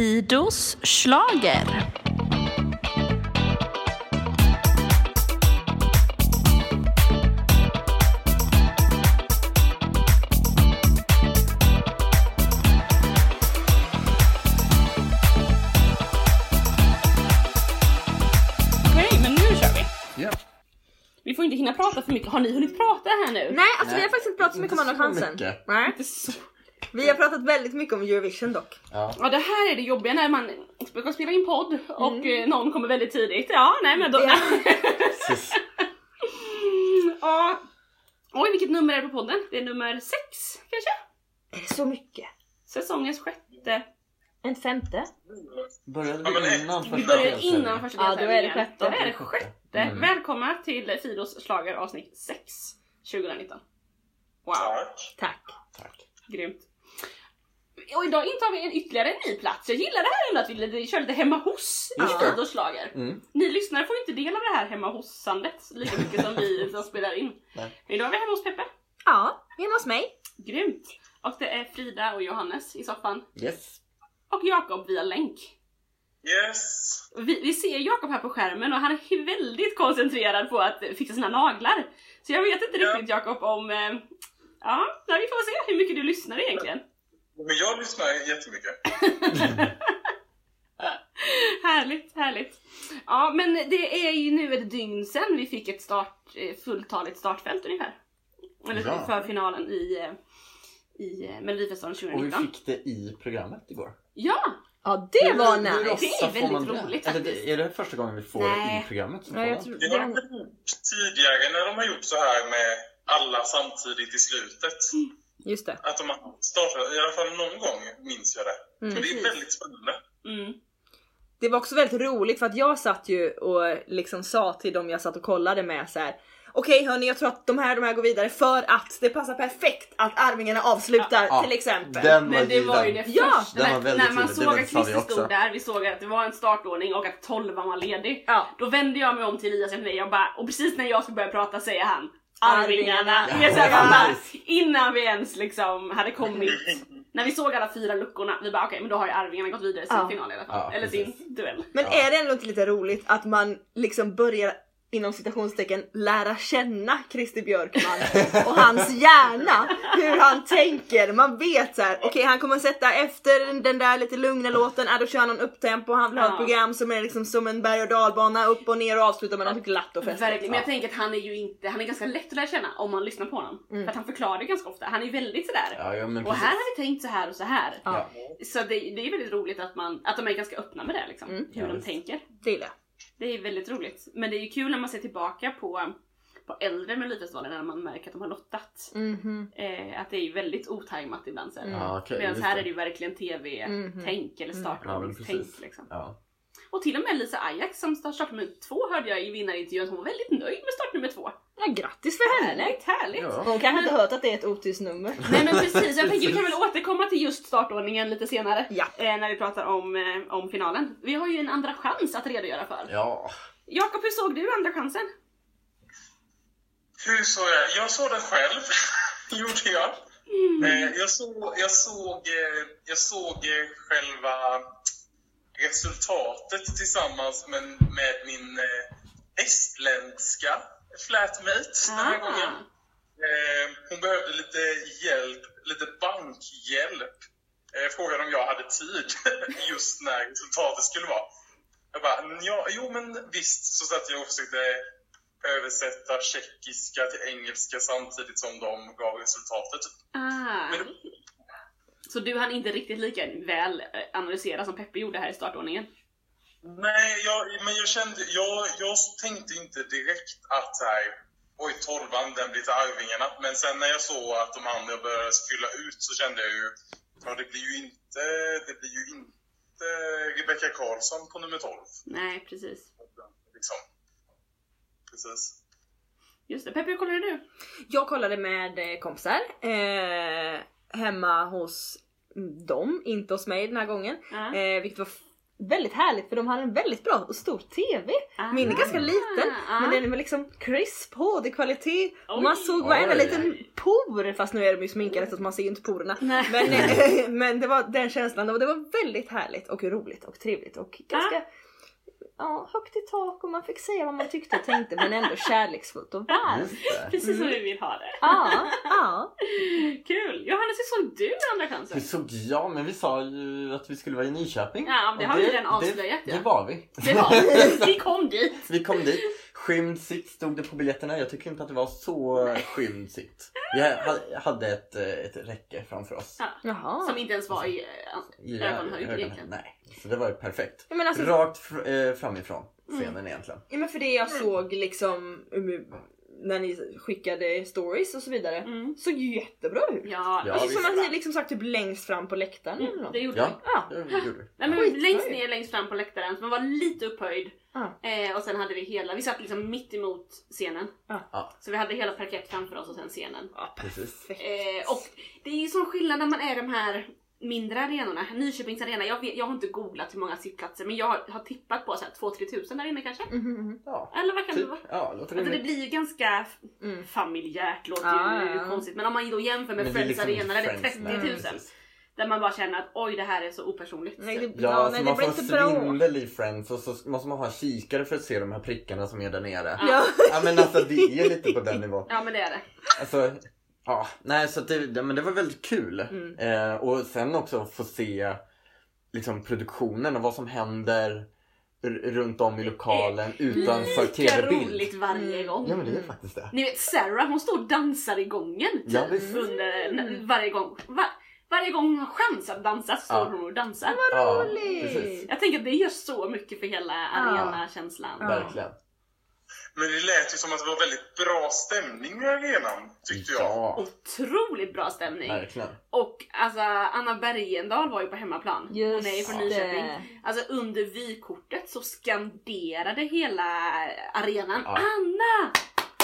Fidos slager. Okej, men nu kör vi. Ja. Vi får inte hinna prata för mycket. Har ni hunnit prata här nu? Nej, alltså vi har faktiskt inte pratat så mycket om Inte Andra chansen. mycket. Nej. Inte så. Vi har pratat väldigt mycket om Eurovision dock. Ja. Ja det här är det jobbiga när man ska spela in podd och eh, någon kommer väldigt tidigt. Ja, nej men då... Ja. Ja. Oj vilket nummer är det på podden? Det är nummer sex kanske? Är det så mycket? Säsongens sjätte. En femte? Började vi innan Vi första börjar deltävlingen? innan första Ja, då är det deltävlingen. sjätte. Då är det sjätte. Mm. Välkomna till Fidos slager avsnitt 6 2019. Wow, Tack. Tack. Tack. grymt. Och idag intar vi en ytterligare en ny plats. Jag gillar det här ändå att vi lite- kör lite hemma hos i slager. Mm. Ni lyssnare får inte del av det här hemma hos-sandet lika mycket som vi som spelar in. Nej. Idag är vi hemma hos Peppe. Ja, hemma hos mig. Grymt! Och det är Frida och Johannes i soffan. Yes. Och Jakob via länk. Yes. Vi, vi ser Jakob här på skärmen och han är väldigt koncentrerad på att fixa sina naglar. Så jag vet inte Ja. riktigt Jakob om... Eh, ja, vi får se hur mycket du lyssnar egentligen. Men jag lyssnar jättemycket. härligt, härligt. Ja, men det är ju nu ett dygn sedan vi fick ett start, eh, fulltaligt startfält ungefär. Eller Ja. för finalen i, eh, i eh, Melodifestivalen Och vi 2019. fick det i programmet igår. Ja! Ja, det var Hur- hur nice. Det är väldigt det? roligt Eller faktiskt. det- Är det första gången vi får det Nej. i programmet? Ja, jag tror, Det har det, de gjort tidigare när de har gjort så här med alla samtidigt i slutet. Just det. Att de har startat, i alla fall någon gång minns jag det. Mm. Så det är väldigt spännande. Mm. Det var också väldigt roligt för att jag satt ju och liksom sa till dem jag satt och kollade med så här. Okej hörni jag tror att de här de här går vidare för att det passar perfekt att Arvingarna avslutar Ja, till exempel. Den var Men det var ju det. Ja, första. den var när, när man tydlig. såg Det att Christer stod där, vi såg att det var en startordning och att 12 var ledig. Ja. Då vände jag mig om till Elias och jag bara, och precis när jag skulle börja prata säger han Arvingarna. Arvingarna. Innan vi ens liksom hade kommit, när vi såg alla fyra luckorna, vi bara okej men då har ju Arvingarna gått vidare sin Ja. final i alla fall. Ja, Eller precis. sin duell. Men Ja. är det ändå inte lite roligt att man liksom börjar inom citationstecken lära känna Christer Björkman och hans hjärna, hur han tänker. Man vet så här, okej han kommer sätta efter den där lite lugna låten, äh, då kör han någon upptempo, han vill ha ett program som är liksom som en berg och dalbana, upp och ner och avsluta med något glatt och festligt. Verkligen, men jag tänker att han är ju inte, han är ganska lätt att lära känna om man lyssnar på honom. Mm. För att han förklarar det ganska ofta, han är väldigt sådär. Ja, ja, men och här har vi tänkt så här och så här. Ja. Så det, det är väldigt roligt att, man, att de är ganska öppna med det liksom. Mm. Hur Ja, de visst. tänker. Det gillar jag. Det är väldigt roligt. Men det är ju kul när man ser tillbaka på, på äldre Melodifestivalen när man märker att de har lottat. Mhm. Eh, att det är väldigt otajmat ibland. Ja, okej, Medan här det. är det ju verkligen tv-tänk eller Mm. Ja, startordningstänk. precis. liksom. Ja. Och till och med Lisa Ajax som start- startnummer två hörde jag i vinnarintervjun att hon var väldigt nöjd med startnummer två. Ja, grattis för henne! Härligt, härligt! Ja. Hon kanske inte hört att det är ett otyst nummer. Nej men precis, jag tänker vi kan väl återkomma till just startordningen lite senare. Ja. Eh, när vi pratar om, eh, om finalen. Vi har ju en andra chans att redogöra för. ja. Jakob, hur såg du andra chansen? Hur såg jag? Jag såg den själv. gjorde jag. Eh, jag såg, jag såg, jag såg själva resultatet tillsammans med, med min estländska flatmate den här gången. Eh, hon behövde lite hjälp, lite bankhjälp. Eh, frågade om jag hade tid just när resultatet skulle vara. Jag bara, ja, jo men visst. Så satt jag och försökte översätta tjeckiska till engelska samtidigt som de gav resultatet. Ah. Men, Så du hann inte riktigt lika väl eh, analysera som Peppe gjorde här i startordningen? Nej, jag, men jag kände, jag, jag tänkte inte direkt att så här, oj, tolvan, den blir till Arvingarna. Men sen när jag såg att de andra började fylla ut så kände jag ju, ja det blir ju inte, det blir ju inte Rebecca Karlsson på nummer 12. Nej, precis. Liksom. Precis. Just det. Peppe, hur kollade du? Jag kollade med eh, kompisar eh, hemma hos dem, inte hos mig den här gången. Ja. Eh, vilket var väldigt härligt för de hade en väldigt bra och stor TV. Ah. Min är ganska liten Ah. men den var liksom crisp, HD-kvalitet och man såg varenda liten por, fast nu är de ju sminkade så att man ser ju inte porerna. Nej. Men, men det var den känslan och det var väldigt härligt och roligt och trevligt och ganska ja, högt i tak och man fick säga vad man tyckte och tänkte men ändå kärleksfullt och varmt. Det. Precis som vi vill ha det. Ja, ja. Kul! Johannes, hur såg du Andra Hur chansen? såg jag? Men vi sa ju att vi skulle vara i Nyköping. Ja, det Och har vi redan avslöjat, Det, ja. det var vi. Det var vi. Vi kom dit. Vi kom dit. Skymd sitt stod det på biljetterna. Jag tycker inte att det var så skymd sitt. Vi ha- hade ett, eh, ett räcke framför oss. Ja. Jaha. Som inte ens var i I äh, ögonhöjd egentligen. Nej, så det var ju perfekt. Ja, men alltså, Rakt fr- eh, framifrån Mm. scenen egentligen. Ja men för det jag såg liksom um, när ni skickade stories och så vidare Mm. såg ju jättebra ut. Ja, Ja, alltså som att ni liksom sagt typ längst fram på läktaren eller mm, något. det gjorde Ja. vi. Ja. Det gjorde. Nej, men längst ner, längst fram på läktaren, så man var lite upphöjd. Ja. Eh, och sen hade vi hela, vi satt liksom mitt emot scenen. Ja. Ja. Så vi hade hela parkett framför oss och sen scenen. Ja, Precis. perfekt. Eh, och det är ju sån skillnad när man är de här mindre arenorna. Nyköpings arena, jag, vet, jag har inte googlat hur många sittplatser men jag har, har tippat på så här 2-3 tusen där inne kanske. Mhm, mhm. Ja, Eller vad kan typ. det vara? Ja, låter Alltså det blir ju ganska Mm. familjärt, låter Ja, ju ja, konstigt. Men om man då jämför med Men det Friends liksom arena där det är Friends, 30 nej, 000. precis. Där man bara känner att oj det här är så opersonligt. Nej, det, Ja, ja, alltså nej, det man blir får svindel i Friends och så måste man ha en kikare för att se de här prickarna som är där nere. Ja. Ja men alltså det är lite på den nivån. Ja men det är det. Alltså, ja, nej så att det, men det var väldigt kul. Mm. Eh, och sen också få se liksom produktionen och vad som händer runt om i lokalen utanför Lika tv-bild. roligt varje Mm. gång. Ja men det är faktiskt det. Ni vet Sarah hon står och dansar i gången typ, Ja, visst. under, Mm. varje gång. Va, varje gång hon har chans att dansa så står Ja. hon och dansar. Ja, roligt. precis. Jag tänker att det gör så mycket för hela arenakänslan. Ja. Verkligen. Men det lät ju som att det var väldigt bra stämning i arenan, tyckte jag. Ja, Otroligt bra stämning. verkligen. Och alltså Anna Bergendahl var ju på hemmaplan. hon är ju från Just Nyköping. det. Alltså under vykortet så skanderade hela arenan Ja. Anna!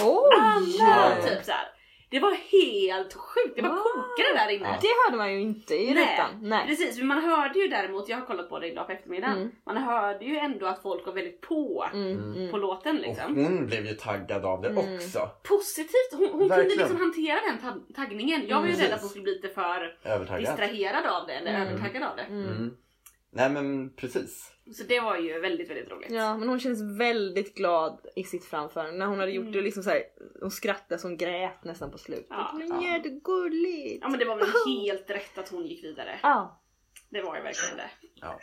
Oj! Anna! Typ så här. Det var helt sjukt, det var Wow. kokade där inne. Det hörde man ju inte i Nej. rutan. Nej. Precis, men man hörde ju däremot, jag har kollat på det idag på eftermiddagen, Mm. man hörde ju ändå att folk var väldigt på Mm, mm. på låten Och liksom. hon blev ju taggad av det Mm. också. Positivt, hon, hon kunde liksom hantera den tag- taggningen. Jag var ju Mm. rädd att hon skulle bli lite för Övertaggad. distraherad av det eller Mm. övertaggad av det. Nej men precis. Så det var ju väldigt, väldigt roligt. Ja men hon känns väldigt glad i sitt framförande. När hon hade gjort Mm. det liksom så här, hon skrattade så hon grät nästan på slutet. Ja. men Ja. jättegulligt. Ja men det var väl helt rätt att hon gick vidare. Ja. Det var ju verkligen det. Ja.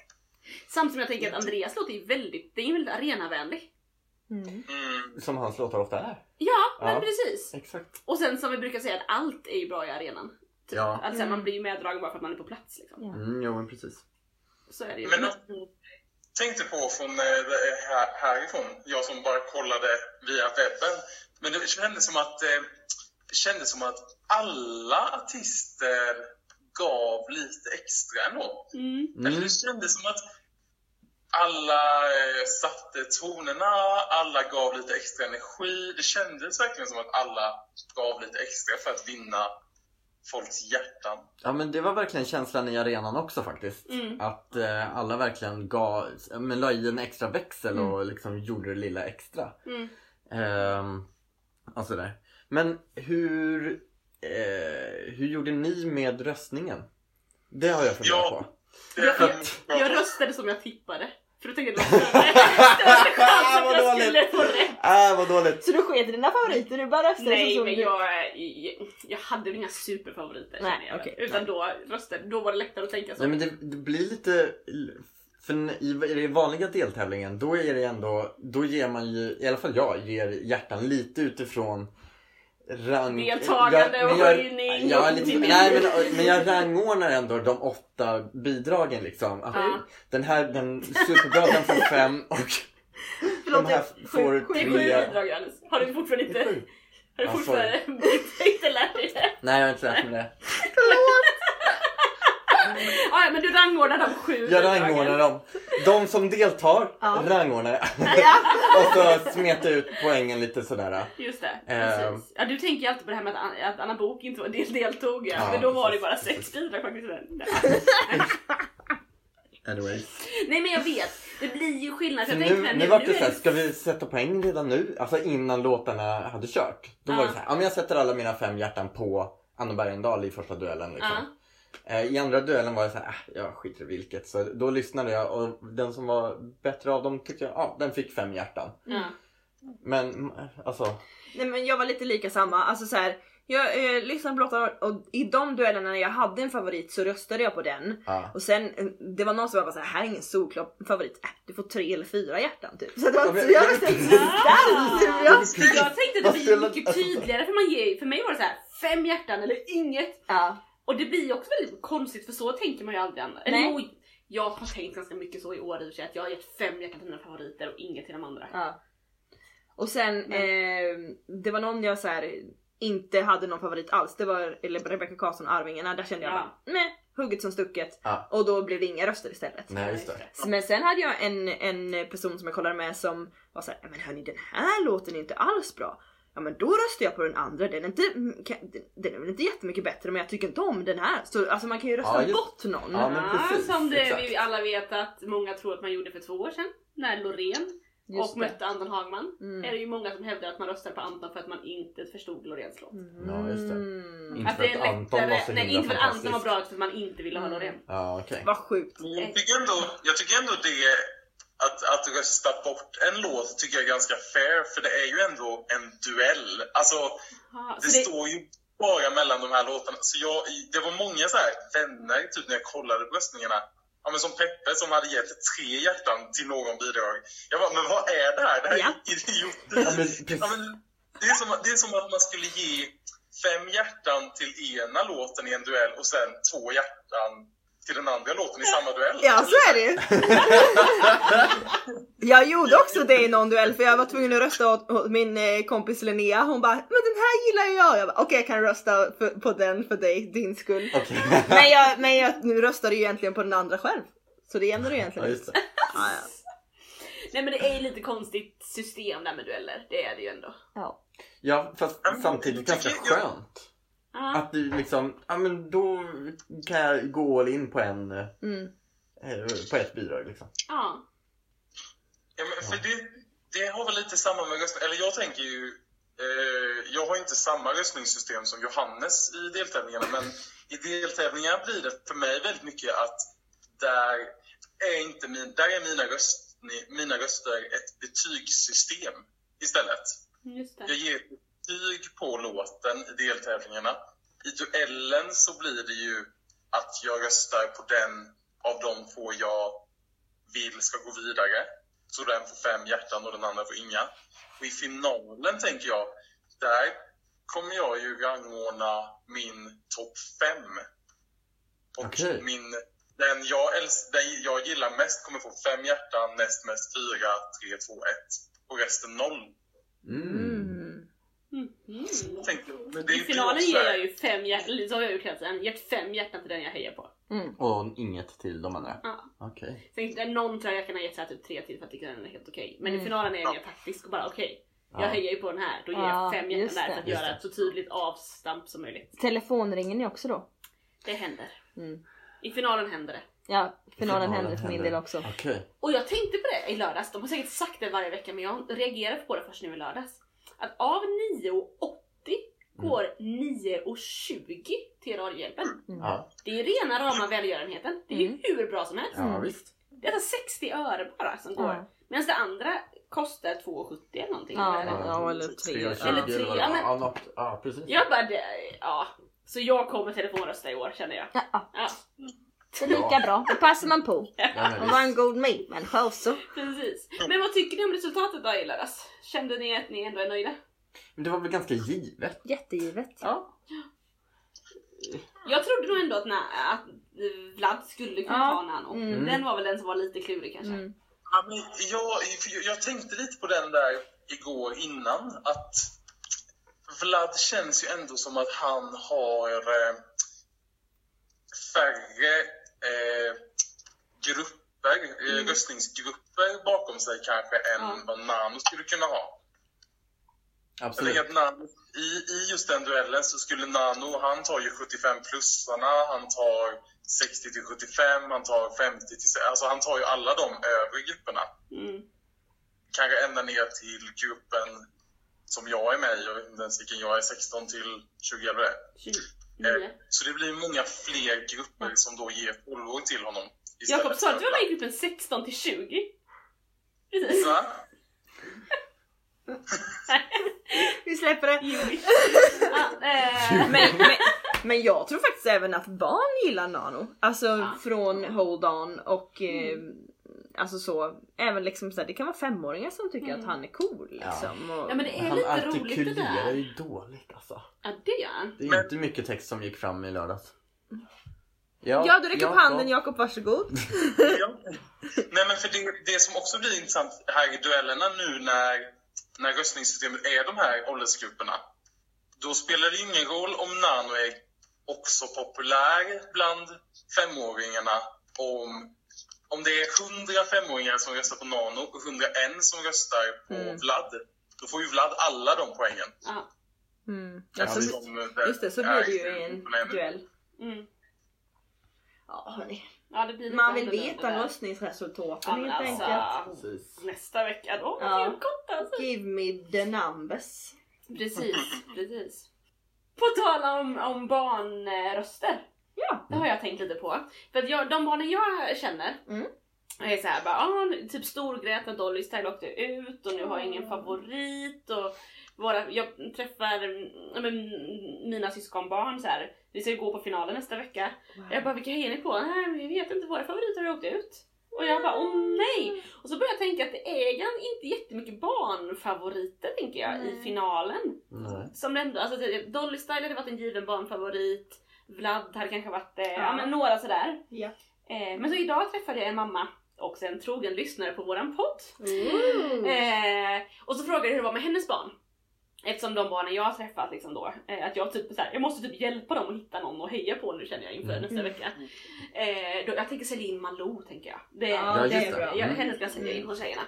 Samtidigt som jag tänker att Andreas låter ju väldigt, det är ju väldigt arenavänlig. Mm. Mm. Som hans låtar ofta är. Ja, men Ja. precis. Exakt. Och sen som vi brukar säga att allt är ju bra i arenan. Typ. Ja. Alltså Mm. man blir ju meddragen bara för att man är på plats liksom. Ja. Mm, jo men precis. Så är det ju. Men tänkte på från här, härifrån, jag som bara kollade via webben. Men det kändes som att, eh, det kändes som att alla artister gav lite extra ändå. Mm. Eller Mm. det kändes som att alla eh, satte tonerna, alla gav lite extra energi. Det kändes verkligen som att alla gav lite extra för att vinna folks hjärtan. Ja men det var verkligen känslan i arenan också faktiskt. Mm. Att eh, alla verkligen gav, men la i en extra växel Mm. och liksom gjorde det lilla extra. Mm. Ehm, och sådär. Men hur, eh, hur gjorde ni med röstningen? Det har jag funderat Ja. på. Jag, jag, jag röstade som jag tippade. För då tänkte jag att det var större, chans att Vad jag dåligt. skulle få rätt. Ah vad dåligt! Så du sket i dina favoriter? Du bara röstade Nej som men du... jag, jag, hade väl inga superfavoriter Nej, jag. okej. Utan då röstade, då var det lättare att tänka så. Nej men det, det blir lite, för i, i den vanliga deltävlingen då är det ändå, då ger man ju, i alla fall jag, ger hjärtan lite utifrån rang... Deltagande jag- och jag- höjning Ja, och lite, till- nej men, men jag rangordnar ändå de åtta bidragen liksom. Att Ja. Den här, den superbra den får fem och Förlåt, de här får sju tre. bidrag Johannes. Har du fortfarande inte, Sju. har du fortfarande inte lärt dig det? Nej jag har inte lärt mig det. Ah, ja, men du rangordnar de sju Jag rangordnar dem. De som deltar Ja. rangordnar. Och så smetar jag ut poängen lite sådär. Just det, precis. Ja, du tänker ju alltid på det här med att, att Anna Bok inte var del, deltog. Ja. Ja, men då var det precis, bara precis. sex bidrag faktiskt. Anyways. Nej men jag vet, det blir ju skillnad. Så Jag nu, mig, nu var det är såhär, ska vi sätta poäng redan nu? Alltså innan låtarna hade kört. Då var Ja. det såhär, ja men jag sätter alla mina fem hjärtan på Anna Bergendahl i första duellen liksom. Eh, I andra duellen var jag såhär, äh, jag skiter i vilket. Så då lyssnade jag och den som var bättre av dem tyckte jag, ja den fick fem hjärtan. Ja. Men mm, alltså, Nej men jag var lite lika samma, alltså så här. Jag eh, lyssnade på låtarna och i de duellerna när jag hade en favorit så röstade jag på den. ja. Och sen, eh, det var någon som var såhär, här är ingen solklar favorit, äh, du får tre eller fyra hjärtan typ. Så det var Ja, men- jag ja, röstade men- sådär. Jag- Så jag tänkte att det blir mycket tydligare för man ger, för mig var det så här fem hjärtan eller inget. Ja. Och det blir ju också väldigt konstigt för så tänker man ju aldrig annars. Eller jo, jag har tänkt ganska mycket så i år i och att jag har gett fem hjärtan till mina favoriter och inget till de andra. Ja. Och sen, eh, det var någon jag så här, inte hade någon favorit alls. Det var eller Rebecca Karlsson och Arvingarna. Där kände jag Ja. bara, nej, hugget som stucket. Ja. Och då blev det inga röster istället. Nej just det. Men sen hade jag en, en person som jag kollade med som var såhär, men hörni den här låten är inte alls bra. Ja men då röstar jag på den andra, den är inte, mm, den- är väl inte jättemycket bättre men jag tycker inte om den här. Så alltså man kan ju rösta Ja, just- bort någon. Ja, men precis, som det, vi alla vet att många tror att man gjorde för två år sedan. När Loreen Just och det. mötte Anton Hagman. Mm. Är det ju många som hävdar att man röstar på Anton för att man inte förstod Loreens låt. Ja, just det. Mm. Inte Att för det är att Anton var så nej himla inte för att Anton var bra utan för att man inte ville ha Mm. Loreen. Ja okej. Vad sjukt. Jag tycker ändå, jag tycker ändå det att, att rösta bort en låt tycker jag är ganska fair för det är ju ändå en duell. Alltså Ja, det, det, står ju bara mellan de här låtarna. Så jag, det var många så här vänner typ när jag kollade på röstningarna. Ja, men som Peppe som hade gett tre hjärtan till någon bidrag. Jag bara, men vad är det här? Det här Ja. är. Ja, men precis. Ja, men det, är som, det är som att man skulle ge fem hjärtan till ena låten i en duell och sen två hjärtan till den andra låten i samma duell. Ja så är det ju. Jag gjorde också det i någon duell för jag var tvungen att rösta åt, åt min eh, kompis Linnea. Hon bara, men den här gillar jag. Jag bara, okej jag kan rösta för, på den för dig, din skull. Okej. Men jag, men jag nu röstade ju egentligen på den andra själv. Så det jämnar Ja egentligen just ut. det. Ja, ja. nej men det är ju lite konstigt system där med dueller. Det är det ju ändå. Ja. Ja fast Ja, samtidigt ganska skönt. Ja. Att du liksom, ja men då kan jag gå all in på en, eh, Mm. på ett bidrag liksom. ja. Ja, men för det, det har väl lite samma med röstning. Eller jag tänker ju... Eh, jag har inte samma röstningssystem som Johannes i deltävlingarna. Men i deltävlingar blir det för mig väldigt mycket att där är, inte min, där är mina, röst, mina röster ett betygssystem istället. Just det. Jag ger ett betyg på låten i deltävlingarna. I duellen så blir det ju att jag röstar på den av de två jag vill ska gå vidare. Så den får fem hjärtan och den andra får inga. Och i finalen tänker jag, där kommer jag ju rangordna min topp fem. Och Okej. min, den, jag älsk, den jag gillar mest kommer få fem hjärtan, näst mest fyra, tre, två, ett. Och resten noll. Mm. Jag tänkte, men I finalen ger jag ju fem hjärtan, så har jag gjort hela tiden, gett fem hjärtan till den jag hejar på. Mm. Och inget till de andra? Ja. Sen är någon tror jag jag kan ha gett så här typ tre till för att jag tycker den är helt okej. Men i Mm. finalen är jag mer taktisk och bara okej. Jag Ja. hejar ju på den här, då ger Ja, jag fem hjärtan där för att Just göra det. ett så tydligt avstamp som möjligt. Telefonringen är också då. Det händer. Mm. I finalen händer det. Ja, finalen Finalen hände för min del också. Okej. Och jag tänkte på det i lördags, de har säkert sagt det varje vecka men jag reagerade på det först nu i lördags. Att av 9,80 går 9,20 till Radiohjälpen. Ja. Det är rena rama välgörenheten. Det är ju Mm. hur bra som helst. ja, visst. Det är alltså 60 öre bara som går. Ja. Medan det andra kostar 2,70 eller någonting. Ja, eller? ja, eller tre. Tre och tjugo Eller tre, vad det ja, var. men- Ja, något, ja precis. Jag bara, det, ja. Så jag kommer telefonrösta i år känner jag. Ja, ja. Ja, det är lika bra. Det passar man på. Ja, är en god medmänniska också. precis. Men vad tycker ni om resultatet då i lördags? Kände ni att ni ändå är nöjda? Men det var väl ganska givet? Jättegivet. Ja. Jag trodde nog ändå att, na- att Vlad skulle kunna Ja. ta Nano. Mm. Den var väl den som var lite klurig kanske. Mm. Ja, men jag, jag tänkte lite på den där igår innan. Att Vlad känns ju ändå som att han har eh, färre eh, grupper, eh, mm. röstningsgrupper bakom sig kanske än mm. vad Nano skulle kunna ha. Absolut. Nano, i, I just den duellen så skulle Nano, han tar ju 75-plussarna, han tar 60-75, han tar 50 till... Alltså han tar ju alla de övre grupperna. Mm. Kanske ända ner till gruppen som jag är med i, jag vet inte ens vilken jag är, 16 till 20 eller Eh, så det blir många fler grupper ja. som då ger following till honom. Jakob, sa du att du var med i gruppen 16 till 20? Precis. Va? Vi släpper det. ah, eh. men, men, men, jag tror faktiskt även att barn gillar Nano. Alltså ah. från Hold On och eh, mm alltså så, även liksom så här, det kan vara femåringar som tycker att han är cool liksom. Och, Ja men det är Han lite roligt det artikulerar där. ju dåligt alltså. Ja det gör han. Det är inte mycket text som gick fram i lördags. ja du räcker upp handen Jakob, varsågod. Ja. Nej men för det, det som också blir intressant här i duellerna nu när, när röstningssystemet är de här åldersgrupperna. Då spelar det ingen roll om Nano är också populär bland femåringarna om, om det är 100 femåringar som röstar på Nano och 101 som röstar på Mm. Vlad. Då får ju Vlad alla de poängen. Ja. Mm. Ja, så, det just det, så blir det ju i en duell. Mm. Ja, hörni. ja det blir lite Man vill veta röstningsresultaten Ja, helt alltså, enkelt. Precis. Nästa vecka då. Ja. Ja. Gott alltså. Give me the numbers. Precis, precis. På tal om, om barnröster. Ja. Det har jag tänkt lite på. För att jag, de barnen jag känner Mm. är så här, bara, ah, typ storgrät när Dolly Style åkte ut och nu har jag ingen favorit. Och våra, jag träffar mm, men, mina syskonbarn så här. vi ska ju gå på finalen nästa vecka. Jag bara, vilka hejar ni på? Nej, vi vet inte, våra favoriter har åkt ut. Och jag bara, åh nej! Och så börjar jag tänka att det är inte jättemycket barnfavoriter tänker jag i Nej. finalen. Nej. Som ändå, alltså Dolly Style hade varit en given barnfavorit. Vlad hade kanske varit eh, ja. Ja. men några sådär. Ja. Eh, men så idag träffade jag en mamma, också en trogen lyssnare på våran podd. Ooh. Eh, och så frågade jag hur det var med hennes barn. Eftersom de barnen jag har träffat liksom då, eh, att jag typ så här, jag måste typ hjälpa dem att hitta någon att heja på nu känner jag inför Mm. nästa vecka. Eh, då, jag tänker sälja in Malou tänker jag. Det, Ja, det just är det. bra. jag, Mm. henne ska jag sälja in Mm. hos tjejerna.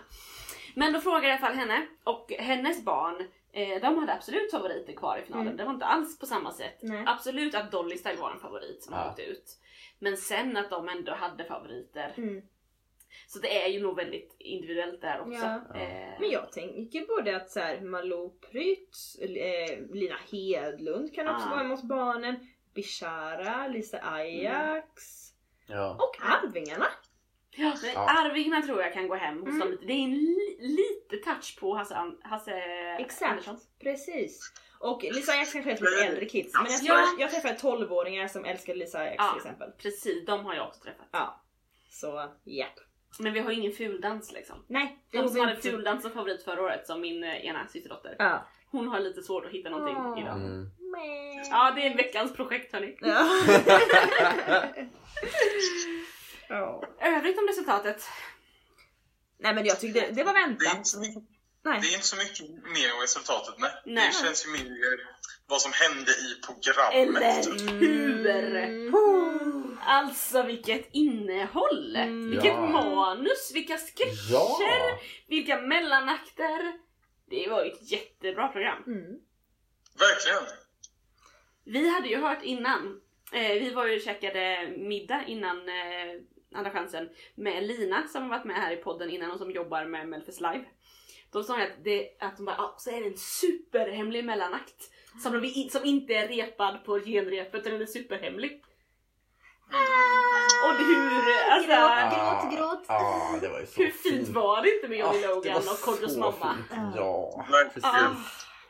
Men då frågade jag i alla fall henne och hennes barn, eh, de hade absolut favoriter kvar i finalen. Mm. Det var inte alls på samma sätt. Nej. Absolut att Dolly Style var en favorit som Ja. åkte ut. Men sen att de ändå hade favoriter. Mm. Så det är ju nog väldigt individuellt där också. Ja. Eh, Men jag tänker både att så här, Malou Prytz, eh, Lina Hedlund kan också Ah. vara hemma hos barnen, Bishara, Lisa Ajax Ja. och Arvingarna. Ja, men Ja. Arvingarna tror jag kan gå hem hos Mm. dem lite. Det är en li- lite touch på Hasse, An- Hasse Exakt. Andersson. Precis. Och Lisa Ajax kanske är ett lite äldre kids men jag, Ja. tror, jag träffade 12-åringar som älskar Lisa Ajax Ja. till exempel. Precis, de har jag också träffat. Ja. Så japp. Men vi har ingen fuldans liksom. Nej, det De som hade fuldans som favorit förra året, som min eh, ena systerdotter. Ja. Hon har lite svårt att hitta någonting Åh. idag. Mm. Ja, det är veckans projekt hörni. Ja. ja. Övrigt om resultatet. Nej men jag tyckte det var Det är, väntat. inte så mycket, Nej. det är inte så mycket mer om resultatet. Nej. Nej. Det känns ju mer vad som hände i programmet. Eller hur? Mm. Alltså vilket innehåll! Mm. Vilket Ja. manus, vilka sketcher, Ja! vilka mellanakter. Det var ju ett jättebra program. Mm. Verkligen. Vi hade ju hört innan, eh, vi var ju och käkade middag innan eh, Andra chansen med Lina som har varit med här i podden innan och som jobbar med Melfes live. Då sa att, det, att de bara, ah, så är det en superhemlig mellanakt. Som, de, som inte är repad på genrepet utan den är superhemlig. Och hur, alltså, Gråt, gråt, gråt. Ja, det var ju så hur fint var det inte med Johnny Ja, det Logan och Kodjos mamma? fint. Ja. Ah. precis.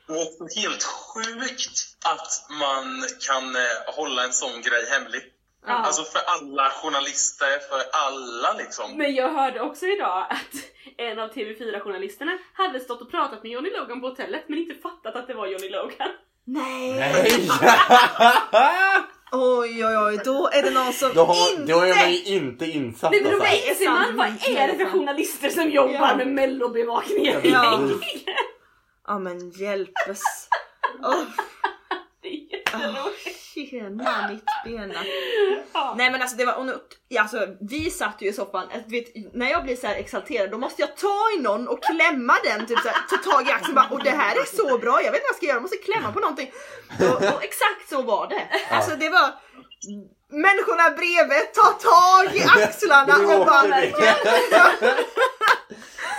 Och också helt sjukt att man kan eh, hålla en sån grej hemlig. Ja. Alltså för alla journalister, för alla liksom. Men jag hörde också idag att en av TV4-journalisterna hade stått och pratat med Johnny Logan på hotellet men inte fattat att det var Johnny Logan. Nej. Nej! Oj oj oj, då är det någon som då, har, inte... då är man ju inte insatt Nej men då alltså. inser man vad är det för journalister som jobbar Ja. med mellobevakningen Ja. Ja men hjälpes. Oh, Det är jätteroligt. Tjena mitt bena. Ja. Nej men alltså det var, och nu, alltså vi satt ju i soffan, vet, när jag blir så här exalterad då måste jag ta i någon och klämma den, typ så här, ta tag i axeln bara, och det här är så bra, jag vet inte vad jag ska göra, jag måste klämma på någonting. Och, och exakt så var det. Alltså det var människorna bredvid, ta tag i axlarna och bara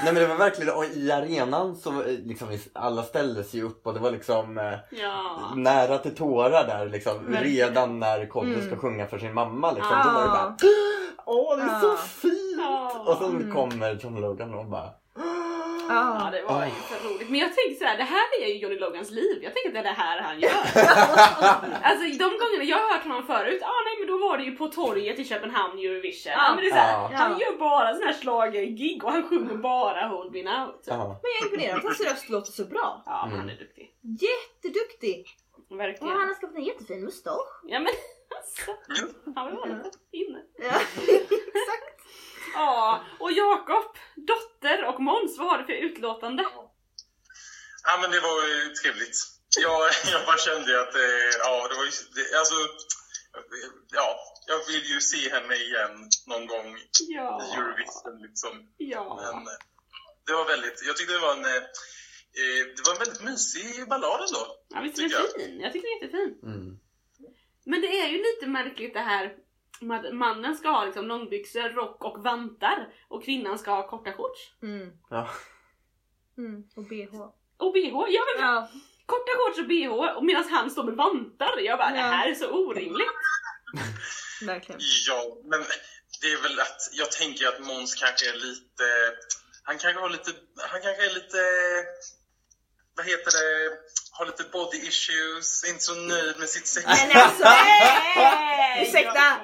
Nej men det var verkligen, och i arenan så eh, liksom alla ställde sig upp och det var liksom eh, Ja. nära till tårar där liksom. Verkligen. Redan när Kodjo Mm. ska sjunga för sin mamma liksom. Ja. Då var det bara Åh det är så Ja. fint! Ja. Och sen Mm. kommer John Logan och bara Ja Ja. det var ju så roligt. Men jag tänkte så här, det här är ju Johnny Logans liv. Jag tänker att det är det här han gör. alltså de gångerna jag har hört honom förut, ah, nej men då var det ju på torget i Köpenhamn Eurovision. Ja. men det är så här, Ja. Han gör bara sån här schlagergig och han sjunger bara Hold Me Now. Typ. Ja. Men jag är imponerad att hans röst låter så bra. Ja han Mm. är duktig. Jätteduktig! Och Verkligen. han har skaffat en jättefin mustasch. Ja men alltså, han vill vara lite inne. Ja, exakt. Ja, och Jakob, Dotter och Måns, vad har du för utlåtande? Ja, men det var ju trevligt. Jag, jag bara kände att eh, ja, det var ju, det, alltså, ja, jag vill ju se henne igen någon gång Ja. i Eurovision liksom. Ja. Men eh, det var väldigt, jag tyckte det var en, eh, det var en väldigt mysig ballad ändå. ja visst är den jag. fin? Jag tycker den är jättefin. Mm. Men det är ju lite märkligt det här mannen ska ha liksom långbyxor, rock och vantar och kvinnan ska ha korta shorts. Mm. Ja. Mm. Och bh. Och bh, ja men Ja. korta shorts och bh och medan han står med vantar. Jag bara, det Ja. här är så orimligt. Verkligen. Ja, men det är väl att jag tänker att Måns kanske är lite, han kanske har lite, han kanske är lite, vad heter det, har lite body issues, inte så nöjd med sitt sex. Men alltså, Nej, ursäkta!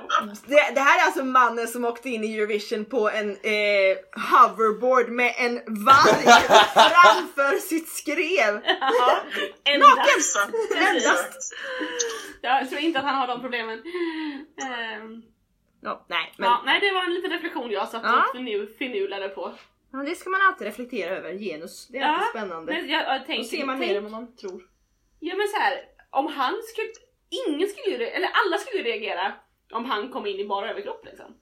Det, det här är alltså mannen som åkte in i Eurovision på en eh, hoverboard med en varg framför sitt skrev. Ja, Naken! endast. Jag tror inte att han har de problemen. Ehm, Ja, nej, men ja, nej, det var en liten reflektion jag satt Ja. och finu- finurlade på. Ja, det ska man alltid reflektera över. Genus, det är alltid Ja, spännande. Men jag, jag Då tänkte, ser man mer än vad man tror. Ja men så här, om han skulle, ingen skulle ju, eller alla skulle ju reagera om han kom in i bara överkropp liksom.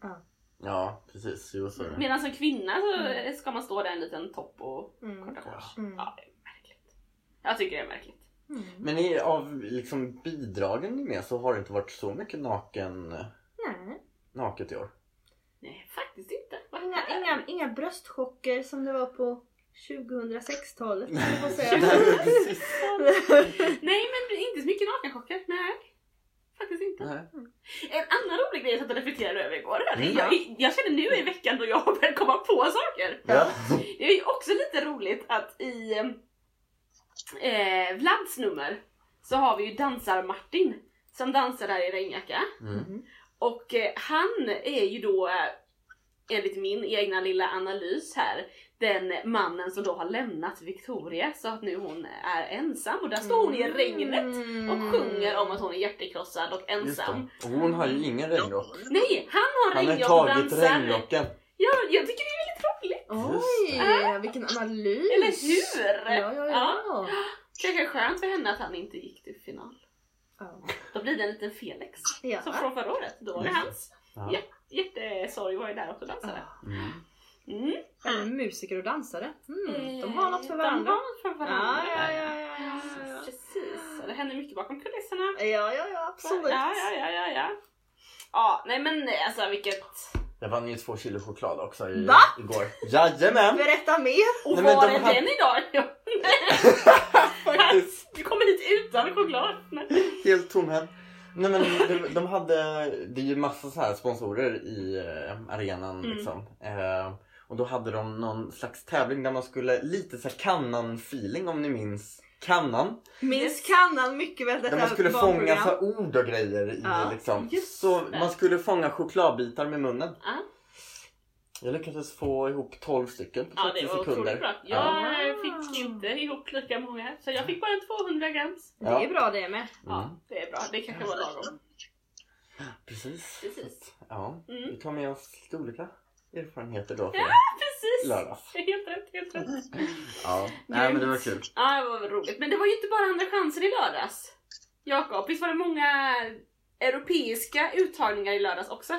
Ja precis, jo så är det. Medan som kvinna så ska man stå där i en liten topp och Mm. korta shorts. Mm. Ja, det är märkligt. Jag tycker det är märkligt. Mm. Men i, av liksom bidragen ni med så har det inte varit så mycket naken, Nej. naket i år. Nej, faktiskt inte. Inga, inga, inga bröstchocker som det var på 2006-talet. höll jag på att säga. Nej, men inte så mycket nakenchocker. Nej. Faktiskt inte. Nej. En annan rolig grej jag satt och reflekterade över igår. Mm. Jag, jag känner nu i veckan då jag har börjat komma på saker. Ja. Det är ju också lite roligt att i eh, Vlads nummer så har vi ju dansar-Martin som dansar där i regnjacka. Mm. Och eh, han är ju då, eh, enligt min egna lilla analys här, den mannen som då har lämnat Victoria så att nu hon är ensam och där står hon i regnet och sjunger om att hon är hjärtekrossad och ensam. Och hon har ju ingen regnrock. Nej, han har Han har regnrock och tagit dansar. regnrocken. Ja, jag tycker det är väldigt roligt. Oj, vilken analys! Eller hur? Ja, ja, ja. Kanske skönt för henne att han inte gick till final. Ja. Då blir det en liten Felix. Ja. Som från förra året. Då var det hans. Ja. Hjärtesorg var ju där också och dansade. Mm. Mm. Även musiker och dansare. Mm, de Eh, har något för De varandra. har något för varandra. Ja, ja, ja, ja, ja. Precis. Det händer mycket bakom kulisserna. Ja, ja, ja, absolut. Ja, ja, ja, ja, ja. Ja, nej men alltså vilket... Jag vann ju två kilo choklad också i, Va? igår. Jajamän! Berätta mer! Och Nej, var de är hade- den idag? Faktiskt. Du kommer hit utan choklad. Nej. Helt tomhänt. Nej men de, de hade, det är ju massa så här sponsorer i eh, arenan Mm. liksom. Eh, och då hade de någon slags tävling där man skulle, lite så här kannan-feeling om ni minns kannan. Minns kannan mycket väl detta Där man skulle fånga så ord och grejer i Ja, liksom. just Så det. man skulle fånga chokladbitar med munnen. Ja. Jag lyckades få ihop 12 stycken på 30 Ja, sekunder. bra. Ja. Jag fick inte ihop lika många, så jag fick bara en 200 grams. Det är bra det med. Ja, det är bra. Det kanske var lagom. Precis. Precis. Ja, Mm. vi tar med oss lite olika erfarenheter då Ja, Precis! lördags. Helt rätt, helt rätt. Ja, nej men det var kul. Ja, det var roligt. Men det var ju inte bara Andra chanser i lördags. Jakob, visst var det många europeiska uttagningar i lördags också?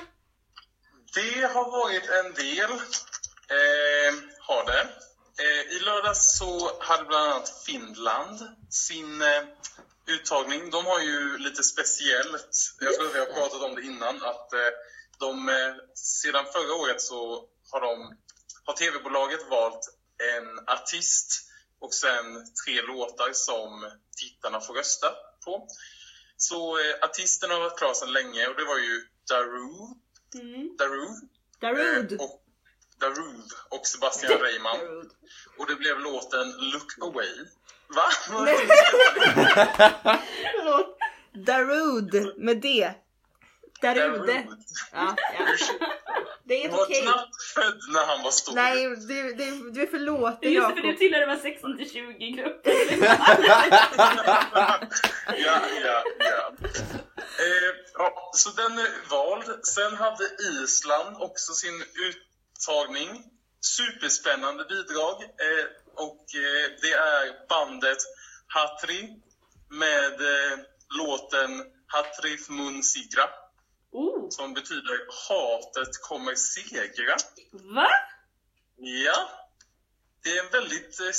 Det har varit en del. Eh, har det. Eh, I lördags så hade bland annat Finland sin eh, uttagning. De har ju lite speciellt, jag tror vi har pratat om det innan, att eh, de eh, sedan förra året så har de har tv-bolaget valt en artist och sen tre låtar som tittarna får rösta på. Så eh, artisten har varit klar sedan länge och det var ju Darude, Mm. Darude, Darude. eh, och, Darude och Sebastian Reimann. Och det blev låten Look Away. Va? Förlåt. Darude med D. Darude. Ja, ja. Det är inte var okej. knappt född när han var stor. Nej, du, du, du är förlåten Just det, för du tillhörde var 16 till 20 gruppen. ja, ja, ja. Eh, ja. Så den är vald. Sen hade Island också sin uttagning. Superspännande bidrag. Eh, och eh, det är bandet Hatri med eh, låten Hatrif Mun Sigra Oh, som betyder hatet kommer segra. va? Ja, det är en väldigt eh,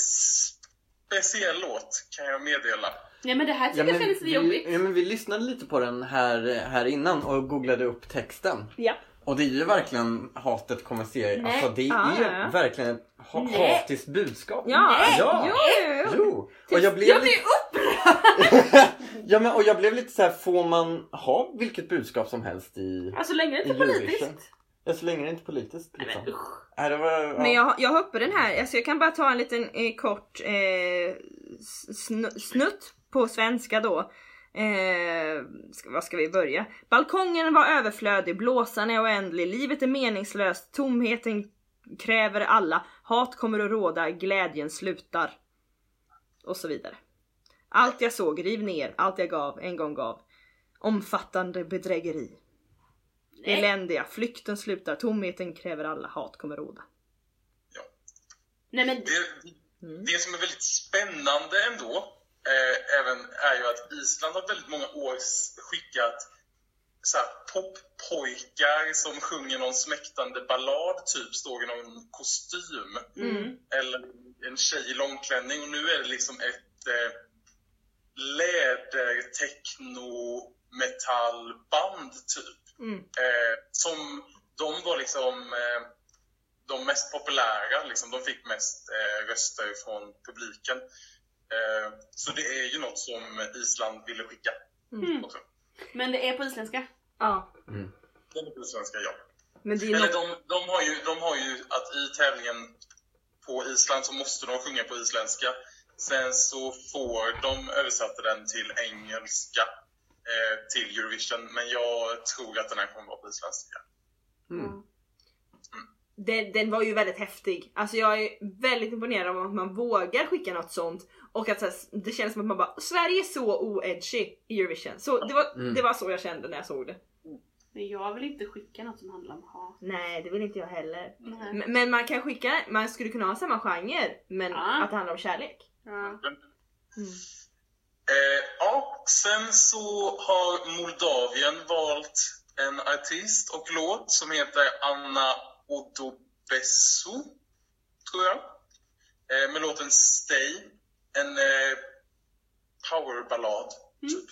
speciell låt kan jag meddela. Nej men det här tycker jag kändes lite vi, jobbigt. ja, men vi lyssnade lite på den här, här innan och googlade upp texten. Ja. Och det är ju verkligen hatet kommer se. Nej. Alltså det Ah, är ja, ja. verkligen ett ha- Nej. hatiskt budskap. Ja, Nej. Ja. jo, jo! Och jag blev Jag lite... upprörd! ja, men, och jag blev lite så här, får man ha vilket budskap som helst i, Alltså länge det inte är politiskt. Ja, så länge det inte är politiskt. Nej Liksom. men usch. Nej, det var, ja. Men jag, jag uppe den här, alltså jag kan bara ta en liten eh, kort eh, sn- snutt på svenska då. Eh, ska, vad ska vi börja? Balkongen var överflödig, blåsan är oändlig, livet är meningslöst, tomheten kräver alla, hat kommer att råda, glädjen slutar. Och så vidare. Allt jag såg, riv ner, allt jag gav, en gång gav. Omfattande bedrägeri. Nej. Eländiga, flykten slutar, tomheten kräver alla, hat kommer råda. Nej men Det, Mm. det som är väldigt spännande ändå eh, även är ju att Island har väldigt många år skickat så här, poppojkar som sjunger någon smäktande ballad, typ står i någon kostym. Mm. Eller en tjej i långklänning och nu är det liksom ett eh, läder techno metallband typ. Mm. Eh, som de var liksom eh, de mest populära, liksom, de fick mest eh, röster från publiken. Eh, så det är ju något som Island ville skicka. Mm. också. Men det är på isländska. Ja, Den är på svenska, ja. men det är Eller något... de, de, har ju, de har ju att i tävlingen på Island så måste de sjunga på isländska. Sen så får de översätta den till engelska eh, till Eurovision. Men jag tror att den här kommer vara på isländska. Mm. Den, den var ju väldigt häftig. Alltså jag är väldigt imponerad av att man vågar skicka något sånt. Och att så här, det känns som att man bara Sverige är så oedgy i Eurovision. Så det var, Mm. det var så jag kände när jag såg det. Men jag vill inte skicka något som handlar om hat. Nej det vill inte jag heller. Nej. M- Men man kan skicka, man skulle kunna ha samma genre men Ja. att det handlar om kärlek. Ja. Mm. Eh, ja, sen så har Moldavien valt en artist och låt som heter Anna Odobesu, tror jag. Eh, med låten Stay. En eh, powerballad, typ.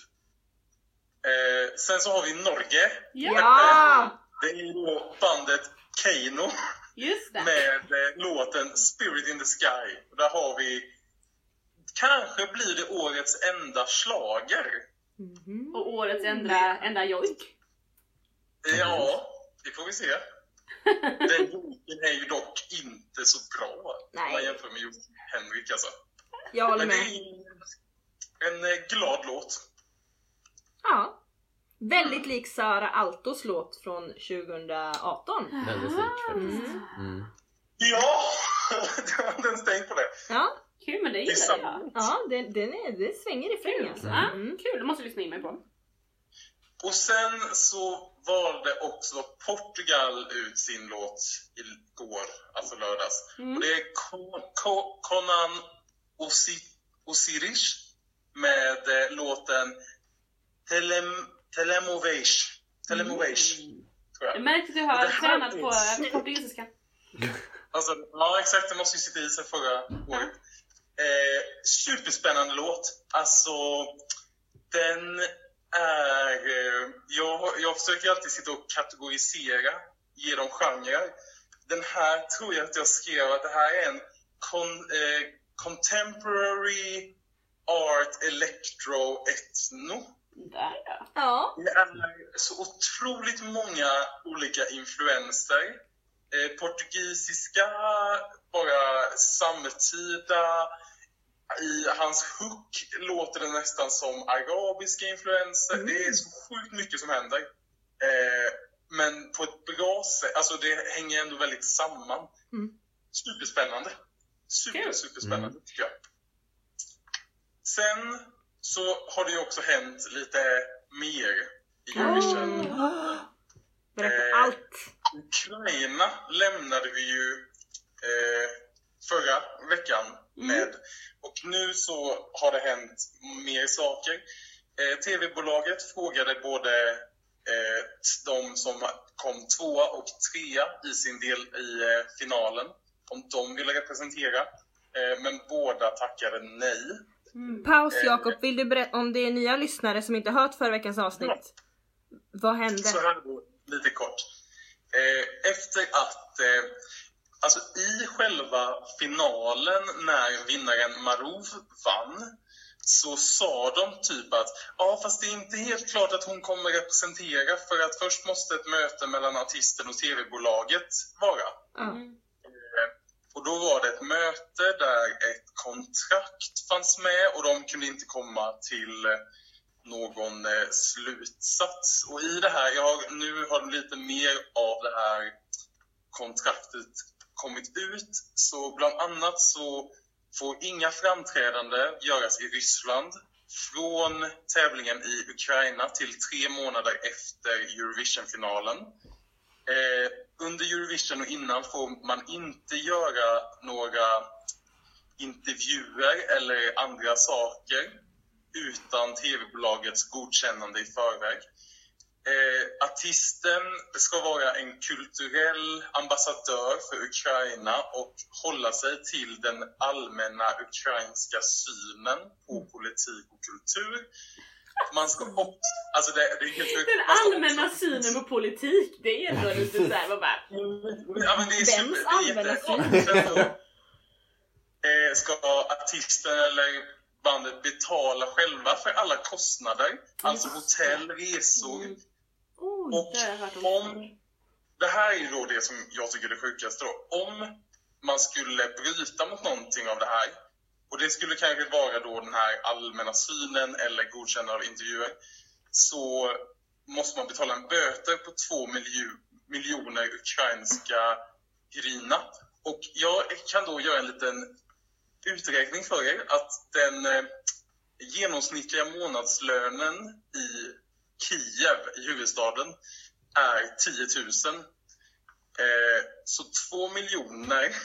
Eh, sen så har vi Norge. ja! Ja! Det är då bandet Keino Just det. med eh, låten Spirit in the Sky. Och där har vi Kanske blir det årets enda slager. Mhm. Och årets enda, enda jojk. Ja, det får vi se. Den boken är ju dock inte så bra om man jämför med Henrik alltså. Jag håller Men det med. är en eh, glad låt. Ja. Väldigt lik Sara Altos låt från 2018. Väldigt lik faktiskt. Mm. Mm. Ja! Du har inte ens tänkt på det. Ja, Kul, men det gillar jag. ja det, den är, det svänger i fräng Kul. alltså. Ja, Mm. kul, det måste jag lyssna in mig på. Och sen så valde också Portugal ut sin låt igår, alltså lördags. Mm. Och det är Conan Osi- Osiris med eh, låten Telem, Telemovage. Telemovage. Tror Jag märkte att du har tränat på portugisiska. Alltså, ja exakt, det måste ju sitta i sen förra året. Eh, superspännande låt. Alltså, den är... Eh, jag, jag försöker alltid sitta och kategorisera, ge dem genrer. Den här tror jag att jag skrev att det här är en con, eh, contemporary art electro etno. Där ja. Ja. Det är så otroligt många olika influenser. Eh, portugisiska, bara samtida. I hans hook låter det nästan som arabiska influenser. Det är så sjukt mycket som händer. Eh, men på ett bra sätt. Alltså det hänger ändå väldigt samman. Mm. Superspännande. Super, superspännande tycker jag. Sen så har det ju också hänt lite mer i Eurovision. Berätta Eh. allt. Ukraina lämnade vi ju eh, förra veckan med. Och nu så har det hänt mer saker. Eh, TV-bolaget frågade både eh, de som kom tvåa och trea i sin del i eh, finalen om de ville representera. Eh, men båda tackade nej. Paus Eh. Jakob, vill du berätta om det är nya lyssnare som inte hört förra veckans avsnitt? Vad hände? Så här då, lite kort. Eh, efter att, alltså i själva finalen när vinnaren Marov vann så sa de typ att ja fast det är inte helt klart att hon kommer representera för att först måste ett möte mellan artisten och tv-bolaget vara. Ja. Och då var det ett möte där ett kontrakt fanns med och de kunde inte komma till eh, någon eh, slutsats. Och i det här, jag har, nu har lite mer av det här kontraktet kommit ut. Så bland annat så får inga framträdande göras i Ryssland från tävlingen i Ukraina till tre månader efter Eurovisionfinalen. Eh, under Eurovision och innan får man inte göra några intervjuer eller andra saker utan tv-bolagets godkännande i förväg. Eh, artisten ska vara en kulturell ambassadör för Ukraina och hålla sig till den allmänna ukrainska synen på politik och kultur. Man ska också... Alltså det, det är helt sjukt. Den allmänna också- synen på politik, det är ändå lite såhär, man bara... Ja, men det är Vems super, allmänna så, eh, Ska artisten eller bandet betala själva för alla kostnader? Alltså hotell, resor. Mm. Oj. Och Det om, det här är ju då det som jag tycker är det sjukaste då. Om man skulle bryta mot någonting av det här, och det skulle kanske vara då den här allmänna synen eller godkännande av intervjuer, så måste man betala en böter på två miljo- miljoner ukrainska grina. Och jag kan då göra en liten uträkning för er att den eh, genomsnittliga månadslönen i Kiev, i huvudstaden, är 10 000. Eh, så 2 miljoner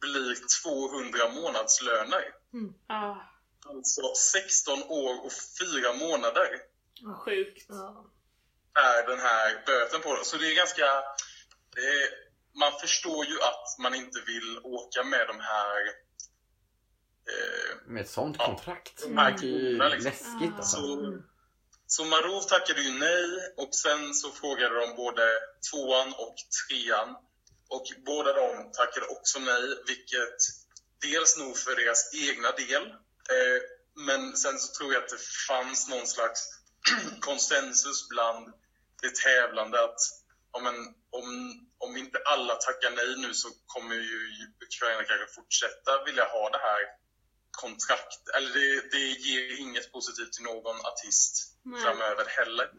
blir 200 månadslöner. Ah, Alltså 16 år och 4 månader sjukt. Ja. är den här böten på. Så det är ganska... Det är, man förstår ju att man inte vill åka med de här... Eh, Med ett sånt kontrakt. de Det här är ju kronorna liksom. läskigt alltså. Så, så Marov tackade ju nej och sen så frågade de både tvåan och trean. Och båda de tackade också nej, vilket dels nog för deras egna del. Eh, men sen så tror jag att det fanns någon slags konsensus bland de tävlande att ja, men, om, om inte alla tackar nej nu så kommer ju Ukraina kanske fortsätta vilja ha det här kontrakt. Eller det, det ger inget positivt till någon artist Nej. framöver heller.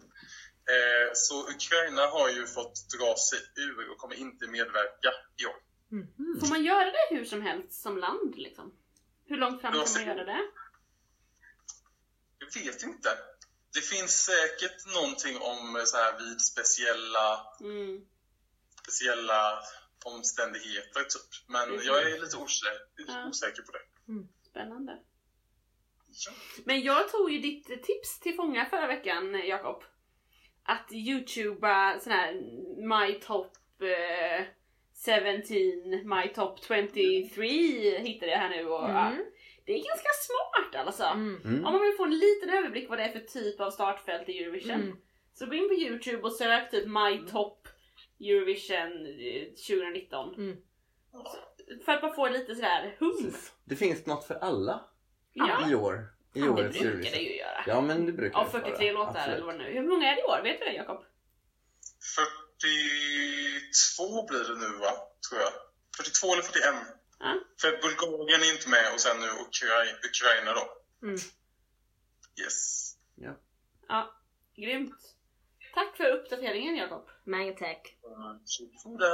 Eh, så Ukraina har ju fått dra sig ur och kommer inte medverka i år. Mhm. Får man göra det hur som helst som land liksom? Hur långt fram kan man göra det? Jag vet inte. Det finns säkert någonting om så här vid speciella, Mm. speciella omständigheter typ. Men Mhm. jag är lite osäker, Ja. osäker på det. Spännande. Ja. Men jag tog ju ditt tips till fånga förra veckan, Jakob. Att youtuba sån här My Top eh, 17, My Top 23 hittade jag här nu och ja, Mm. det är ganska smart alltså. Mm. Mm. Om man vill få en liten överblick vad det är för typ av startfält i Eurovision. Mm. Så gå in på youtube och sök typ My Top Eurovision eh, 2019. Mm. För att bara få lite sådär hum. Det finns något för alla Ja, i år. I det årets brukar det ju göra. Ja men det brukar Av det 43 vara. låtar Absolut. eller vad det nu. Hur många är det i år? Vet du det Jakob? 42 blir det nu va? Tror jag. 42 eller 41. Ja. För Bulgarien är inte med och sen nu Ukra- Ukraina då. Mm. Yes. Ja, grymt. Tack för uppdateringen Jakob. Manga tack. Varsågoda.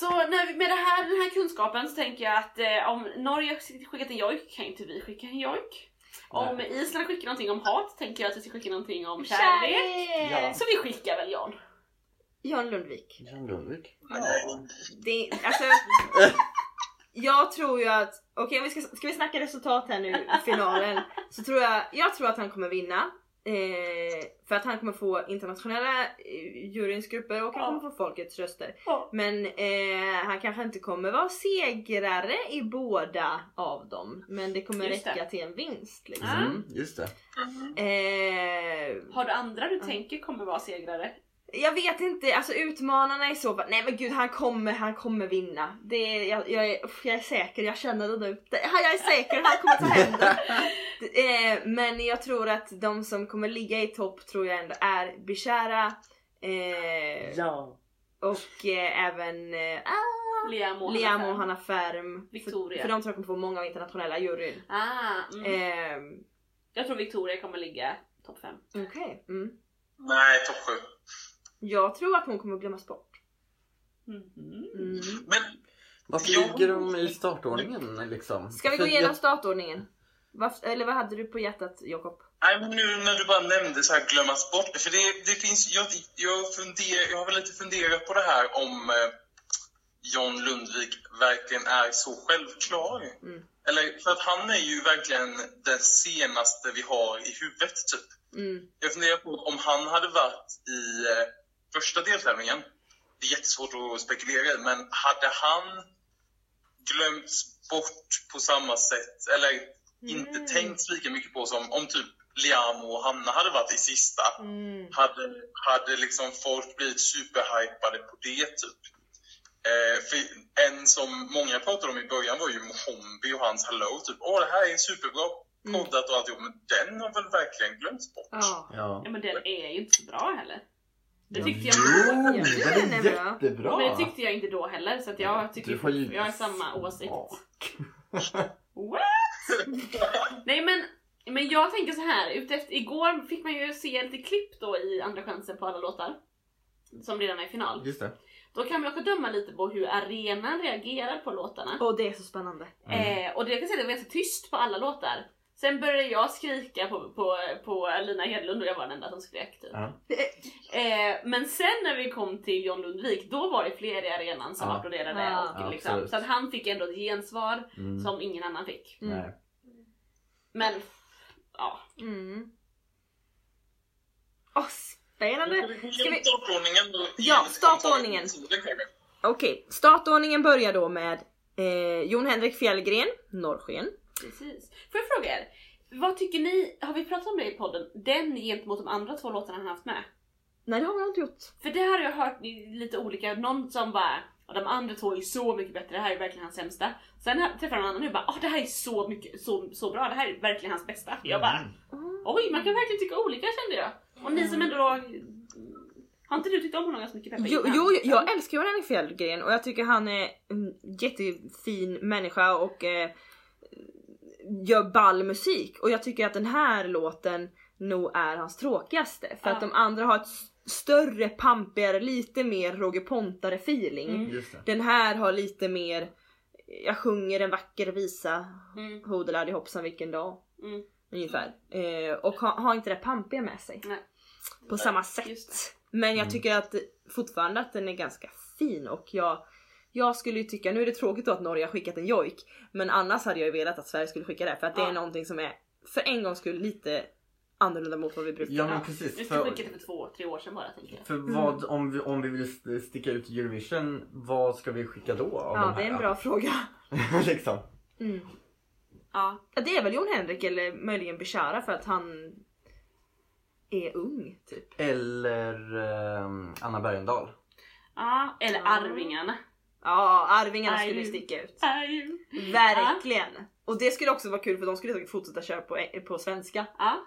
Så när vi, med det här, den här kunskapen så tänker jag att eh, om Norge har skickat en jojk kan inte vi skicka en jojk. Om Island skickar någonting om hat tänker jag att vi ska skicka någonting om kärlek. Ja. Så vi skickar väl Jan? Jan Lundvik. Jan Lundvik. Nej. Det, alltså, jag tror ju att, okej vi ska, ska vi snacka resultat här nu i finalen. Så tror jag, jag tror att han kommer vinna. Eh, för att han kommer få internationella eh, juryns grupper och han Ja. kommer få folkets röster. Ja. Men eh, han kanske inte kommer vara segrare i båda av dem. Men det kommer Just det. räcka till en vinst. Liksom. Mm, just det. Eh, Har du andra du tänker kommer vara segrare? Jag vet inte, alltså utmanarna är så nej men gud han kommer, han kommer vinna. Det är, jag, jag, är, uff, jag är säker, jag känner det nu. Det, jag är säker, han kommer ta det. Det, eh, Men jag tror att de som kommer ligga i topp tror jag ändå är Bishara eh, Ja. och eh, även eh, ah, Liam och Liam Hanna och Hanna Färm. Victoria. För, för de tror jag kommer få många av internationella juryn. Ah, mm. Eh, Jag tror Victoria kommer ligga topp 5. Okej. Mm. Nej, topp 7. Jag tror att hon kommer glömmas bort. Mhm. Mm. Men Varför Ja. ligger de i startordningen liksom? Ska vi gå igenom jag- startordningen? Varf- eller vad hade du på hjärtat Jakob? Nej, men nu när du bara nämnde så här glömmas bort. För det, det finns, jag, jag, funder, jag har väl lite funderat på det här om eh, John Lundvik verkligen är så självklar. Mm. Eller, för att han är ju verkligen den senaste vi har i huvudet, typ. Mm. Jag funderar på om han hade varit i eh, första deltävlingen. Det är jättesvårt att spekulera i, men hade han glömts bort på samma sätt, eller inte Mm. tänkt lika mycket på som om typ Liam och Hanna hade varit i sista. Mm. Hade, hade liksom folk blivit superhypade på det typ. Eh, för en som många pratade om i början var ju Mohombi och hans Hello. Typ, åh det här är superbra Mm. poddat och alltihop. Men den har väl verkligen glömts bort. Ja. Ja. Ja men den är ju inte så bra heller. Det tyckte jag Jag tycker den den är är bra. jättebra! Men det tyckte jag inte då heller så att jag tycker ju- jag har samma åsikt. What? Nej men, men jag tänker så här, utefter, igår fick man ju se lite klipp då i Andra chansen på alla låtar. Som redan är i final. Just det. Då kan man också döma lite på hur arenan reagerar på låtarna. Och det är så spännande. Mm. Eh, och det jag kan säga att det var ganska tyst på alla låtar. Sen började jag skrika på, på, på Lina Hedlund och jag var den enda som skrek typ. Ja. Eh, men sen när vi kom till John Lundvik, då var det fler i arenan som Ja. applåderade. Ja. och Ja, liksom, så att han fick ändå ett gensvar Mm. som ingen annan fick. Mm. Nej. Men, ja. Mm. Åh, spännande! Ska vi- Startordningen då? Ja, startordningen. Okej, startordningen börjar då med eh, Jon Henrik Fjällgren, Norrsken. Precis. Får jag fråga er? Vad tycker ni, har vi pratat om det i podden, den gentemot de andra två låtarna han haft med? Nej det har jag inte gjort. För det har jag hört lite olika, någon som bara "Ja, de andra två är så mycket bättre, det här är verkligen hans sämsta. Sen här- träffar jag någon annan nu och bara "Ah, det här är så mycket, så, så bra, det här är verkligen hans bästa. Jag bara Mm. oj, man kan verkligen tycka olika kände jag. Och ni som ändå då, har inte du tyckt om honom ganska mycket Peppe? Jo, jo, jag älskar Jon Henrik Fjällgren och jag tycker han är en jättefin människa och eh, gör ball musik. Och jag tycker att den här låten nog är hans tråkigaste. För Ja. att de andra har ett större, pampigare, lite mer Roger Pontare feeling. Mm. Den här har lite mer, jag sjunger en vacker visa, Mm, hodelade hoppsan vilken dag. mm, Ungefär. Eh, och har, har inte det pampiga med sig. nej. På samma sätt. Men jag Mm. tycker att fortfarande att den är ganska fin och jag, jag skulle ju tycka, nu är det tråkigt då att Norge har skickat en jojk, men annars hade jag ju velat att Sverige skulle skicka det för att det är någonting som är för en gångs skull lite annorlunda mot vad vi brukar. Ja men Vi precis. ska För, skicka det för två, tre år sedan bara tänker jag. för vad, om, vi, om vi vill st- sticka ut Eurovision, vad ska vi skicka då? Av Ja, de det är en bra fråga. liksom. Mm. Ja. Det är väl Jon Henrik eller möjligen Bishara för att han är ung typ. Eller ehm, Anna Bergendahl. ja. Eller. Arvingarna. Ja, Arvingarna skulle du. sticka ut. Verkligen! Och det skulle också vara kul för de skulle säkert fortsätta köra på, på svenska. Ja,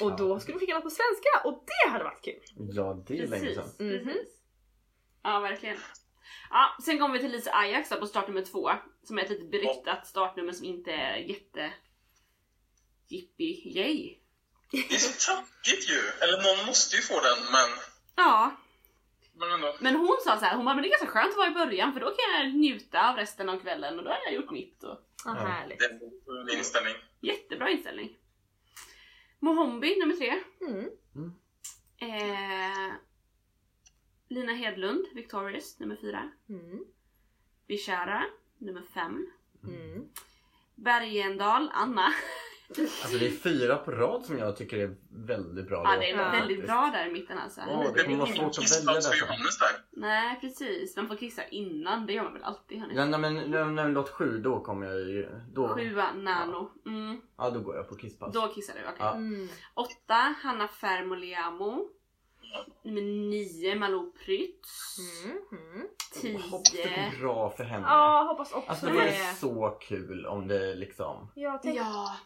Och Ja. då skulle de skicka något på svenska och det hade varit kul. Ja, det är länge precis. sedan. Mhm. precis. Ja, verkligen. Ja, sen kommer vi till Lisa Ajax på startnummer två. Som är ett lite beryktat startnummer som inte är jätte... Yippie yay. Det är så tackigt ju. Eller någon måste ju få den, men... Ja, Men ändå. men hon sa så här, hon bara, men det är ganska skönt att vara i början för då kan jag njuta av resten av kvällen och då har jag gjort mitt. Och... Ja, Ja. härligt. Det är min inställning. Jättebra inställning. Mohombi nummer tre. Mm. Eh, Lina Hedlund, Victorious, nummer fyra. Mm. Bishara, nummer fem. Mm. Bergendal, Anna. Alltså det är fyra på rad som jag tycker är väldigt bra Ja, det är låtar väldigt faktiskt. bra där i mitten alltså. Åh, det kommer vara svårt att välja dessa. Där. Nej precis, man får kissa innan, det gör man väl alltid hörni. Ja, nej, men när, när låt sju, då kommer jag ju... Då, Sjua, Nano. Mm, ja, då går jag på kisspass. då kissar du, okej. Ja. Mm. Åtta, Hanna Fermoliamo. Nummer nio, Malou Prytz. Mm. Mm. Tio. Hoppas det går bra för henne. Ja, hoppas också Alltså det det. vore så kul om det liksom... Jag, tänker, Ja,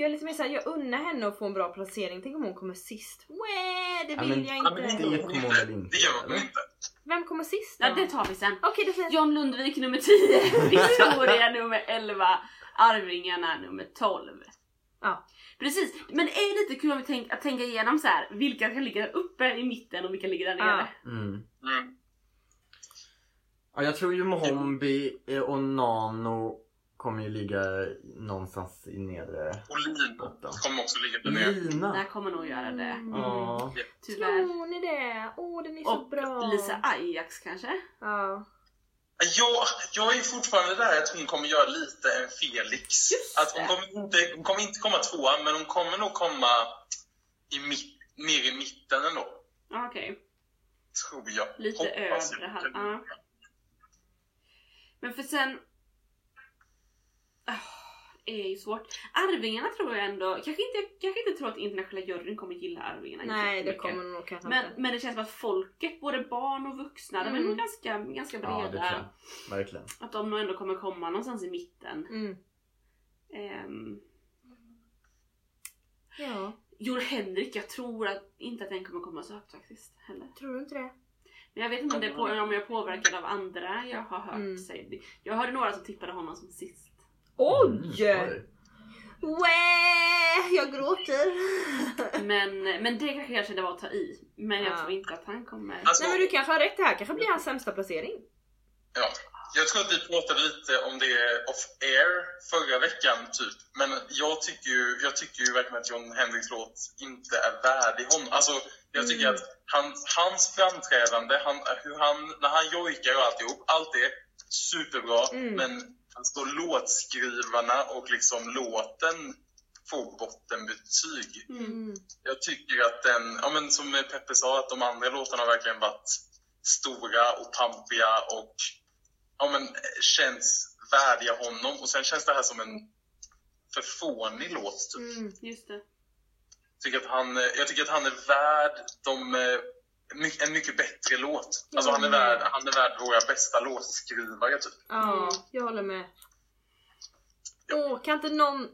jag är lite mer såhär, jag unnar henne att få en bra placering. Tänk om hon kommer sist. Wee, det Ja, vill men- jag Ja, men inte. Det kommer hon väl inte, Det gör hon inte. Vem kommer sist då? ja det tar vi sen. Okej, det John Lundvik nummer 10, Victoria nummer 11, Arvingarna nummer 12. Ja. Precis, men det är lite kul om vi tänk, att tänka igenom så här, vilka kan ligga där uppe i mitten och vilka ligger där nere. Mm. Mm. Ja, jag tror ju Mohombi och Nano kommer ju ligga någonstans i nedre Och Lina botten. kommer också ligga där nere. Lina! Där kommer nog göra det. Mm. Ja. Tyvärr. Tror ni det? Åh, den är så Och bra. Lisa Ajax kanske? Ja. Jag, jag är fortfarande där att hon kommer göra lite en Felix. Just Att hon kommer, inte, hon kommer inte komma tvåa, men hon kommer nog komma i mitt, mer i mitten ändå. Ja, Okej. Tror jag. Lite Hoppas övre ja. Men för sen... Det är ju svårt. Arvingarna tror jag ändå... Kanske inte, jag kanske inte tror att internationella juryn kommer gilla Arvingarna Nej, det kommer nog kanske Men, inte. men det känns som att folket, både barn och vuxna, de är Mm. nog ganska, ganska Ja, det tror breda. jag. Verkligen. att de nog ändå kommer komma någonstans i mitten. Mm. Ehm, Ja, Jon Henrik, jag tror att, inte att den kommer komma så högt faktiskt. Heller. tror du inte det? Men jag vet inte om, det är på, om jag är påverkad av andra jag har hört Mm. sig. Jag hörde några som tippade honom som sist. Oj! Mm, Wee, jag gråter. Men, men det kanske jag kände var att ta i. Men jag Ja. tror inte att han kommer... Alltså, Nej men du kanske har rätt, det här kanske blir hans sämsta placering. ja. Jag tror att vi pratade lite om det off air förra veckan, typ. Men jag tycker ju, jag tycker ju verkligen att John Hendricks låt inte är värdig honom. Alltså, jag tycker Mm. att han, hans framträdande, han, hur han, när han jojkar och alltihop, allt det superbra. Mm. Men alltså, låtskrivarna och liksom låten får bottenbetyg. Mm. Jag tycker att den, ja men som Peppe sa, att de andra låtarna har verkligen varit stora och pampiga och ja men känns värdiga honom. Och sen känns det här som en för fånig låt typ. Mm. Just det. Tycker att han, jag tycker att han är värd de, eh, my- en mycket bättre låt. Alltså han är värd, han är värd våra bästa låtskrivare typ. Ja, Mm. jag håller med. Åh, kan inte någon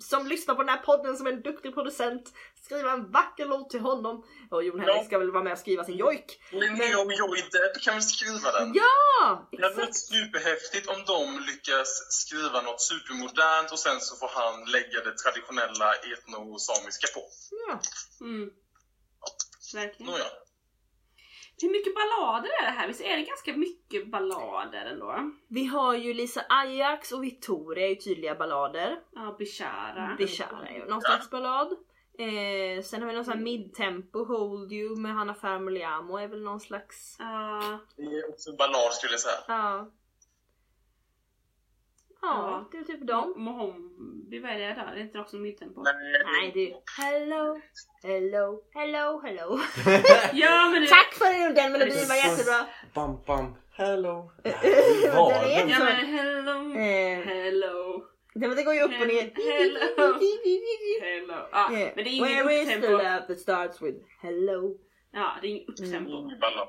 som lyssnar på den här podden som är en duktig producent skriva en vacker låt till honom? Och Jon Henrik Ja. ska väl vara med och skriva sin jojk? Linnea och Joey Depp kan väl skriva den? Ja! Det hade varit Exakt! superhäftigt om de lyckas skriva något supermodernt och sen så får han lägga det traditionella etnosamiska på. Ja. Mm. Verkligen. Nåja. Hur mycket ballader är det här? Visst är det ganska mycket ballader ändå? Vi har ju Lisa Ajax och Victoria är ju tydliga ballader. Ja, Bishara. Bishara är ju någon slags ballad. Eh, sen har vi någon sån här midtempo, Hold You med Hanna Fermoliamo är väl någon slags... Ja. Det är också en ballad skulle jag säga. Ja. Ja, det är typ dem. Mohombi, vad är det där? Det är inte också midtempo? Nej, det är hello, hello, hello, hello. Ja men det... Tack för den melodin, var jättebra. Bam, bam, hello. Den Var är? Ja men hello, Eh, hello, det, det går ju upp och ner. Hello. hello. Ja, Eh, men det är ingen Where is the upptempo. love that starts with hello? Ja, det är ingen upptempo. Ballad.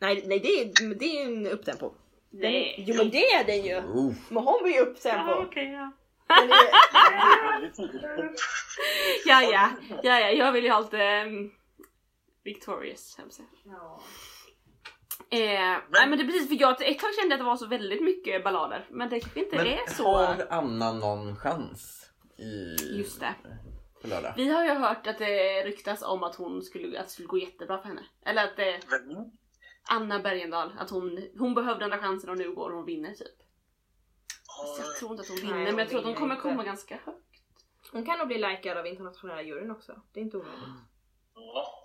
Nej, nej det, är, det är en upptempo. Den Nej. jo men det är den ju! Oh. Mohombi är Ja, upptempo. okej ja. Den är- Väldigt tidigt. Ja, ja, ja, ja, jag vill ju ha lite um, Victorious, på att säga. Eh, nej men det är precis för jag ett tag kände att det var så väldigt mycket ballader men det kanske inte Men är så. har Anna någon chans i Just det. på? Vi har ju hört att det ryktas om att hon skulle, att det skulle gå jättebra för henne. Eller att det, Vem? Anna Bergendahl, att hon, hon behövde den där chansen och nu går hon och vinner typ. Så jag tror inte att hon vinner Nej, men jag tror att hon kommer inte. komma ganska högt. Hon kan nog bli likad av internationella juryn också. Det är inte omöjligt. Ja.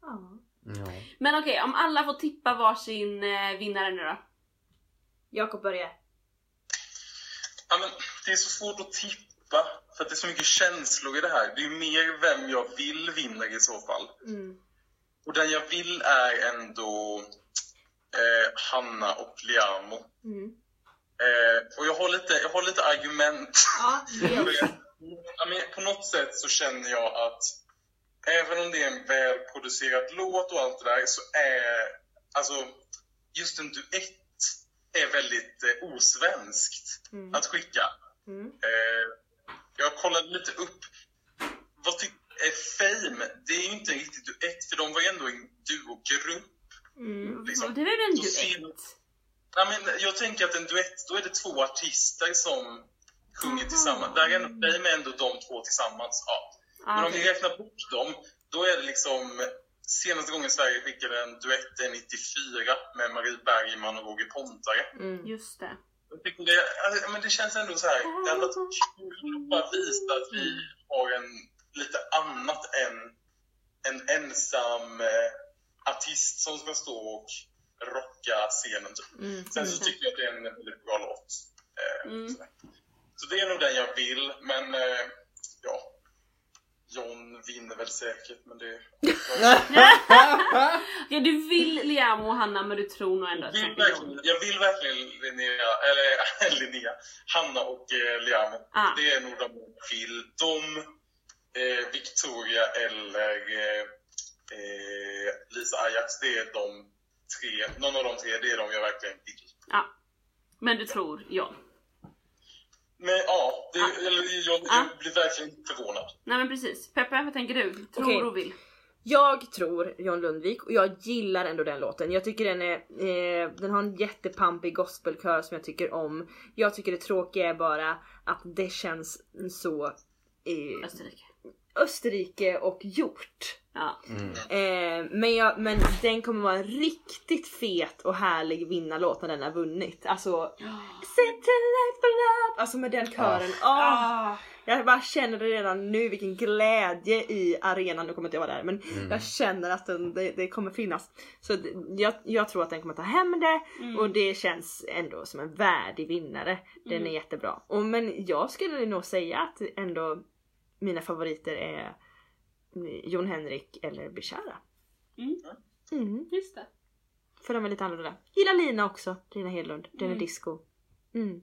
Ja. Men okej, om alla får tippa varsin eh, vinnare nu då. Jakob börjar. Ja, men det är så svårt att tippa, för att det är så mycket känslor i det här. Det är mer vem jag vill vinner i så fall. Mm. Och den jag vill är ändå eh, Hanna och Liamo. Mm. Eh, och jag har, lite, jag har lite argument. Ja, men på något sätt så känner jag att även om det är en välproducerad låt och allt det där så är alltså just en duett är väldigt eh, osvenskt Mm. att skicka. Mm. Eh, jag kollade lite upp vad ty- är Fame, det är ju inte en riktig duett för de var ju ändå en duogrupp. Mm. Liksom. Det är väl en duett? Ja, men jag tänker att en duett, då är det två artister som sjunger Aha. tillsammans. Där är Fame ändå de två tillsammans. Ja. Men Ah, om vi räknar bort dem, då är det liksom senaste gången Sverige skickade en duett är 94 med Marie Bergman och Roger Pontare. Mm. Just det. Det, men det känns ändå så här, det hade varit kul att bara visa att vi har en lite annat än en ensam eh, artist som ska stå och rocka scenen. Typ. Mm. Sen så tycker jag att det är en väldigt bra låt. Eh, Mm. Så det är nog den jag vill, men eh, ja. John vinner väl säkert, men det... Ja, du vill Liamo och Hanna men du tror nog ändå Jag att vill säkert John. verkligen, jag vill verkligen Linnea, eller Linnea, Hanna och eh, Liamo. Ah. Det är nog de jag vill. De, eh, Victoria eller eh, eh, Lisa Ajax, det är de tre, någon av de tre, det är de jag verkligen vill. Ja. Men du tror John? Men ja, det, Ah. eller, jag, Ah. jag blir verkligen förvånad. Nej men precis. Peppe, vad tänker du? Tror Okej. och vill? Jag tror John Lundvik och jag gillar ändå den låten. Jag tycker den är, eh, den har en jättepampig gospelkör som jag tycker om. Jag tycker det tråkiga är bara att det känns så eh, Österrike. Österrike och gjort. Ja. Mm. Eh, men, jag, men den kommer vara en riktigt fet och härlig vinnarlåt när den har vunnit. Alltså Set to life for love. Alltså med den kören. Åh, Ah. Jag bara känner det redan nu vilken glädje i arenan. Nu kommer inte jag vara där men Mm. jag känner att den, det, det kommer finnas. Så det, jag, jag tror att den kommer ta hem det Mm. och det känns ändå som en värdig vinnare. Den Mm. är jättebra. Och, men jag skulle nog säga att ändå mina favoriter är Jon Henrik eller Bishara. Mm. Mm. Just det. För de är lite annorlunda. Gillar Lina också, Lina Hedlund. Den är Mm. disco. Mm.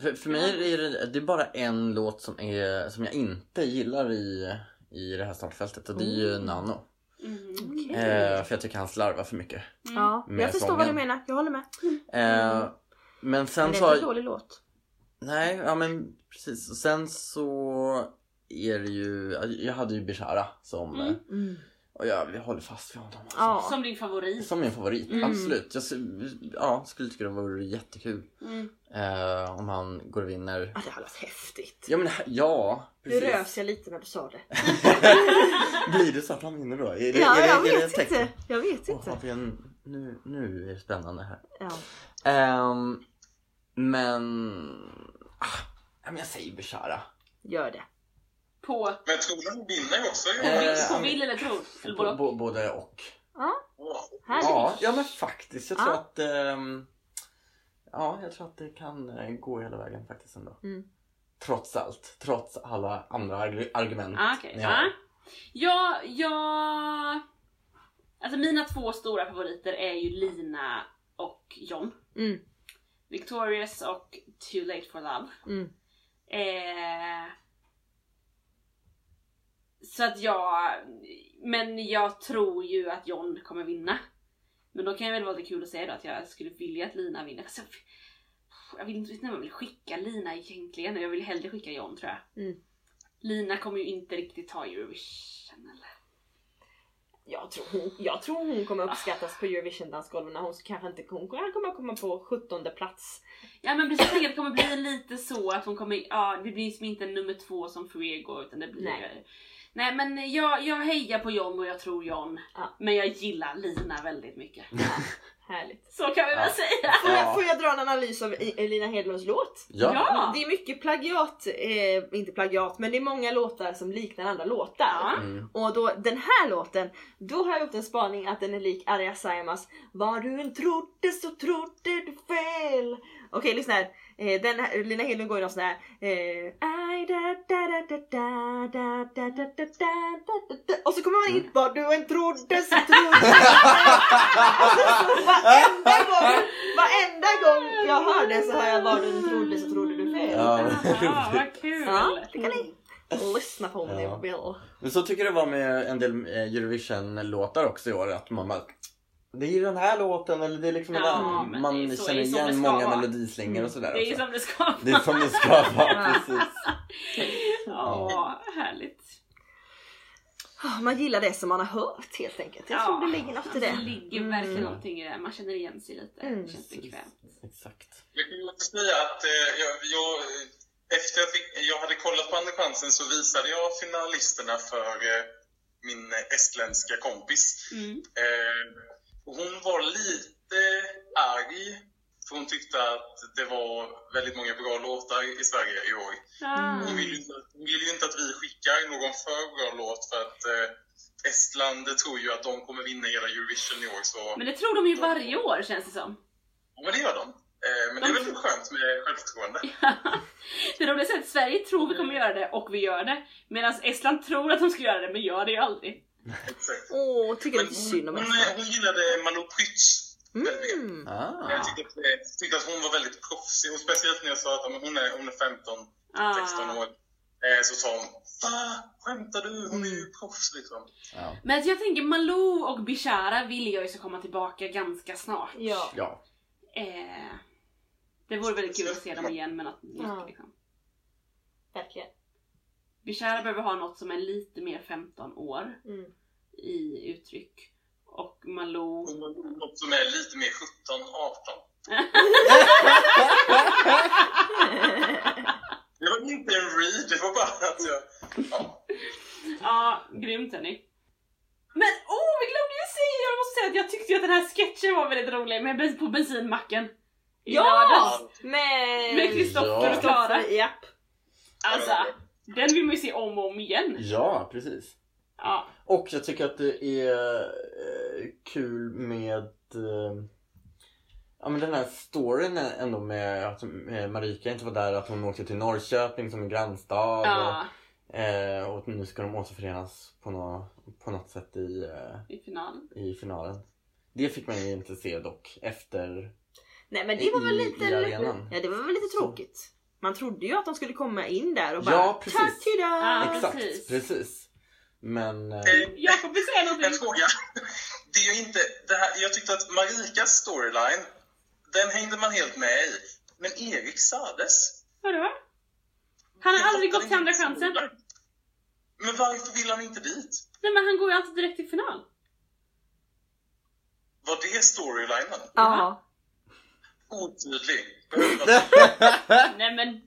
För, för mig är det, det är bara en låt som, är, som jag inte gillar i, i det här startfältet och det är ju Mm. Nano. Mm. Okej. Eh, för jag tycker han slarvar för mycket. Mm. Ja, jag förstår sången. vad du menar. Jag håller med. Eh, men sen Men det är en dålig låt. Nej, ja men precis. Och sen så är det ju, jag hade ju Bishara som, Mm. Mm. och jag, jag håller fast vid honom. Alltså. Ja. Som din favorit. Som min favorit, Mm. absolut. Jag ja, skulle tycka det vore jättekul Mm. eh, om han går och vinner. Ja, det hade varit häftigt. Ja men ja, Nu precis. rös jag lite när du sa det. Blir det så att han vinner då? Är det, Ja, är det, jag är det vet tecken? inte. Jag vet inte. en, nu, nu är det spännande här. Ja. Ehm, men... Ah, men jag säger Bishara. Gör det. På, Men tror du han vinner också? på, Eh, vill, på han- vill eller tror? Eller både och? både och. Ja. Ja, ja men faktiskt. Jag tror Ja. att... ehm, ja, jag tror att det kan eh, gå hela vägen faktiskt ändå. Mm. Trots allt. Trots alla andra arg- argument. Ah, okej. ni Ja. har. Ja, ja... Alltså mina två stora favoriter är ju Lina och John. Mm. Victorious och Too Late for Love. Mm. Eh, så att jag... Men jag tror ju att John kommer vinna. Men då kan jag väl vara lite kul att säga då att jag skulle vilja att Lina vinner. Fast jag, vill inte riktigt när man vill skicka Lina egentligen. Jag vill hellre skicka John tror jag. Mm. Lina kommer ju inte riktigt ta Eurovision? Jag tror, hon, jag tror hon kommer uppskattas på Eurovision-dansgolven. Hon kanske inte hon kommer komma på 17 plats. Ja men precis, jag tänker att det kommer bli lite så att hon kommer, ja det blir som inte nummer två som Fuego utan det blir Nej. Nej men jag, jag hejar på John och jag tror John. Ja. Men jag gillar Lina väldigt mycket. Härligt. Så kan vi väl säga. Får, jag, Ja. får jag dra en analys av I- Elina Hedlunds låt? Ja. Ja. Det är mycket plagiat, eh, inte plagiat, men det är många låtar som liknar andra låtar. Ja. Mm. Och då den här låten, då har jag gjort en spaning att den är lik Arja Saijonmaas Vad du än trodde så trodde du fel. Okej lyssna här. Eh, den här, Lina Hedlund går ju någon sån här... Och så kommer man in vad du än trodde så trodde du fel! varenda gång jag hör det så hör jag vad du än trodde så trodde du fel. Ja, vad kul! Ja, det ni lyssna på om ja. ni vill. Men så tycker jag det var med en del Eurovision-låtar också i år. Att man bara det är ju den här låten eller det är liksom Ja, den man det är så- känner igen många vara. melodislingor och sådär Det är ju också. som det ska vara. Det är som det ska vara, Ja. precis. Ja, härligt. Ah, Man gillar det som man har hört helt enkelt. Jag tror det ligger något i Det det. ligger Mm. verkligen någonting i det. Man känner igen sig lite. Mm. Det känns bekvämt. Exakt. Jag kan också säga att eh, jag, jag, efter jag, fick, jag hade kollat på Andra chansen så visade jag finalisterna för eh, min estländska kompis. Mm. Eh, och hon var lite arg för hon tyckte att det var väldigt många bra låtar i Sverige i år. Ah. Hon vill ju hon vill ju inte att vi skickar någon för bra låt för att eh, Estland tror ju att de kommer vinna hela Eurovision i år. Så, Men det tror de ju varje år känns det som. ja, men det gör de. Eh, men det är väl skönt med självförtroende. det roliga är att Sverige tror vi kommer göra det och vi gör det. Medan Estland tror att de ska göra det men gör det ju aldrig. Exakt. Åh, tycker Men lite synd om hon, hon gillade Malou Prytz väldigt mycket. Mm. Ah. Jag tyckte, att, tyckte att hon var väldigt proffsig och speciellt när jag sa att men hon, är, hon är 15, 16 Ah. år. Eh, så sa hon Va? Skämtar du? Hon är ju Mm. proffs liksom. Ja. Men jag tänker Malou och Bishara vill jag ju ska komma tillbaka ganska snart. Ja. ja. Eh, det vore väldigt kul att se dem igen något nytt Ja. liksom. Verkligen. Bishara behöver ha något som är lite mer 15 år Mm. i uttryck. Och Malou... Något som är lite mer 17, 18. Det var inte en read, det var bara att jag... Ja. Ja, grymt hörni. Men åh, vi glömde ju säga, jag måste säga att jag tyckte ju att den här sketchen var väldigt rolig med på bensinmacken. I lördags. Ja! Med... Med Kristoffer Ja. och Klara. Japp. Alltså, den vill man ju se om och om igen. ja, precis. Ja. Och jag tycker att det är eh, kul med eh, Ja men den här storyn ändå med att med Marika inte var där, att hon åkte till Norrköping som en grannstad ja. och, eh, och nu ska de återförenas på, nå, på något sätt i, eh, I finalen. i finalen. Det fick man ju inte se dock efter Nej men det var väl I- lite... i arenan. ja det var väl lite Så. tråkigt. Man trodde ju att de skulle komma in där och bara Ja, precis. "Ta-tida!" Ja. Exakt, precis. precis. Men eh, Eh, Jakob vill säga En någonting. fråga. Det är ju inte, det här, jag tyckte att Marikas storyline, den hängde man helt med i. Men Erik Sades? Vadå? Han har Jag aldrig gått till andra chansen. Men varför vill han inte dit? Nej men han går ju alltid direkt till final. Var det storylinen? Ja. Otydlig. Nej men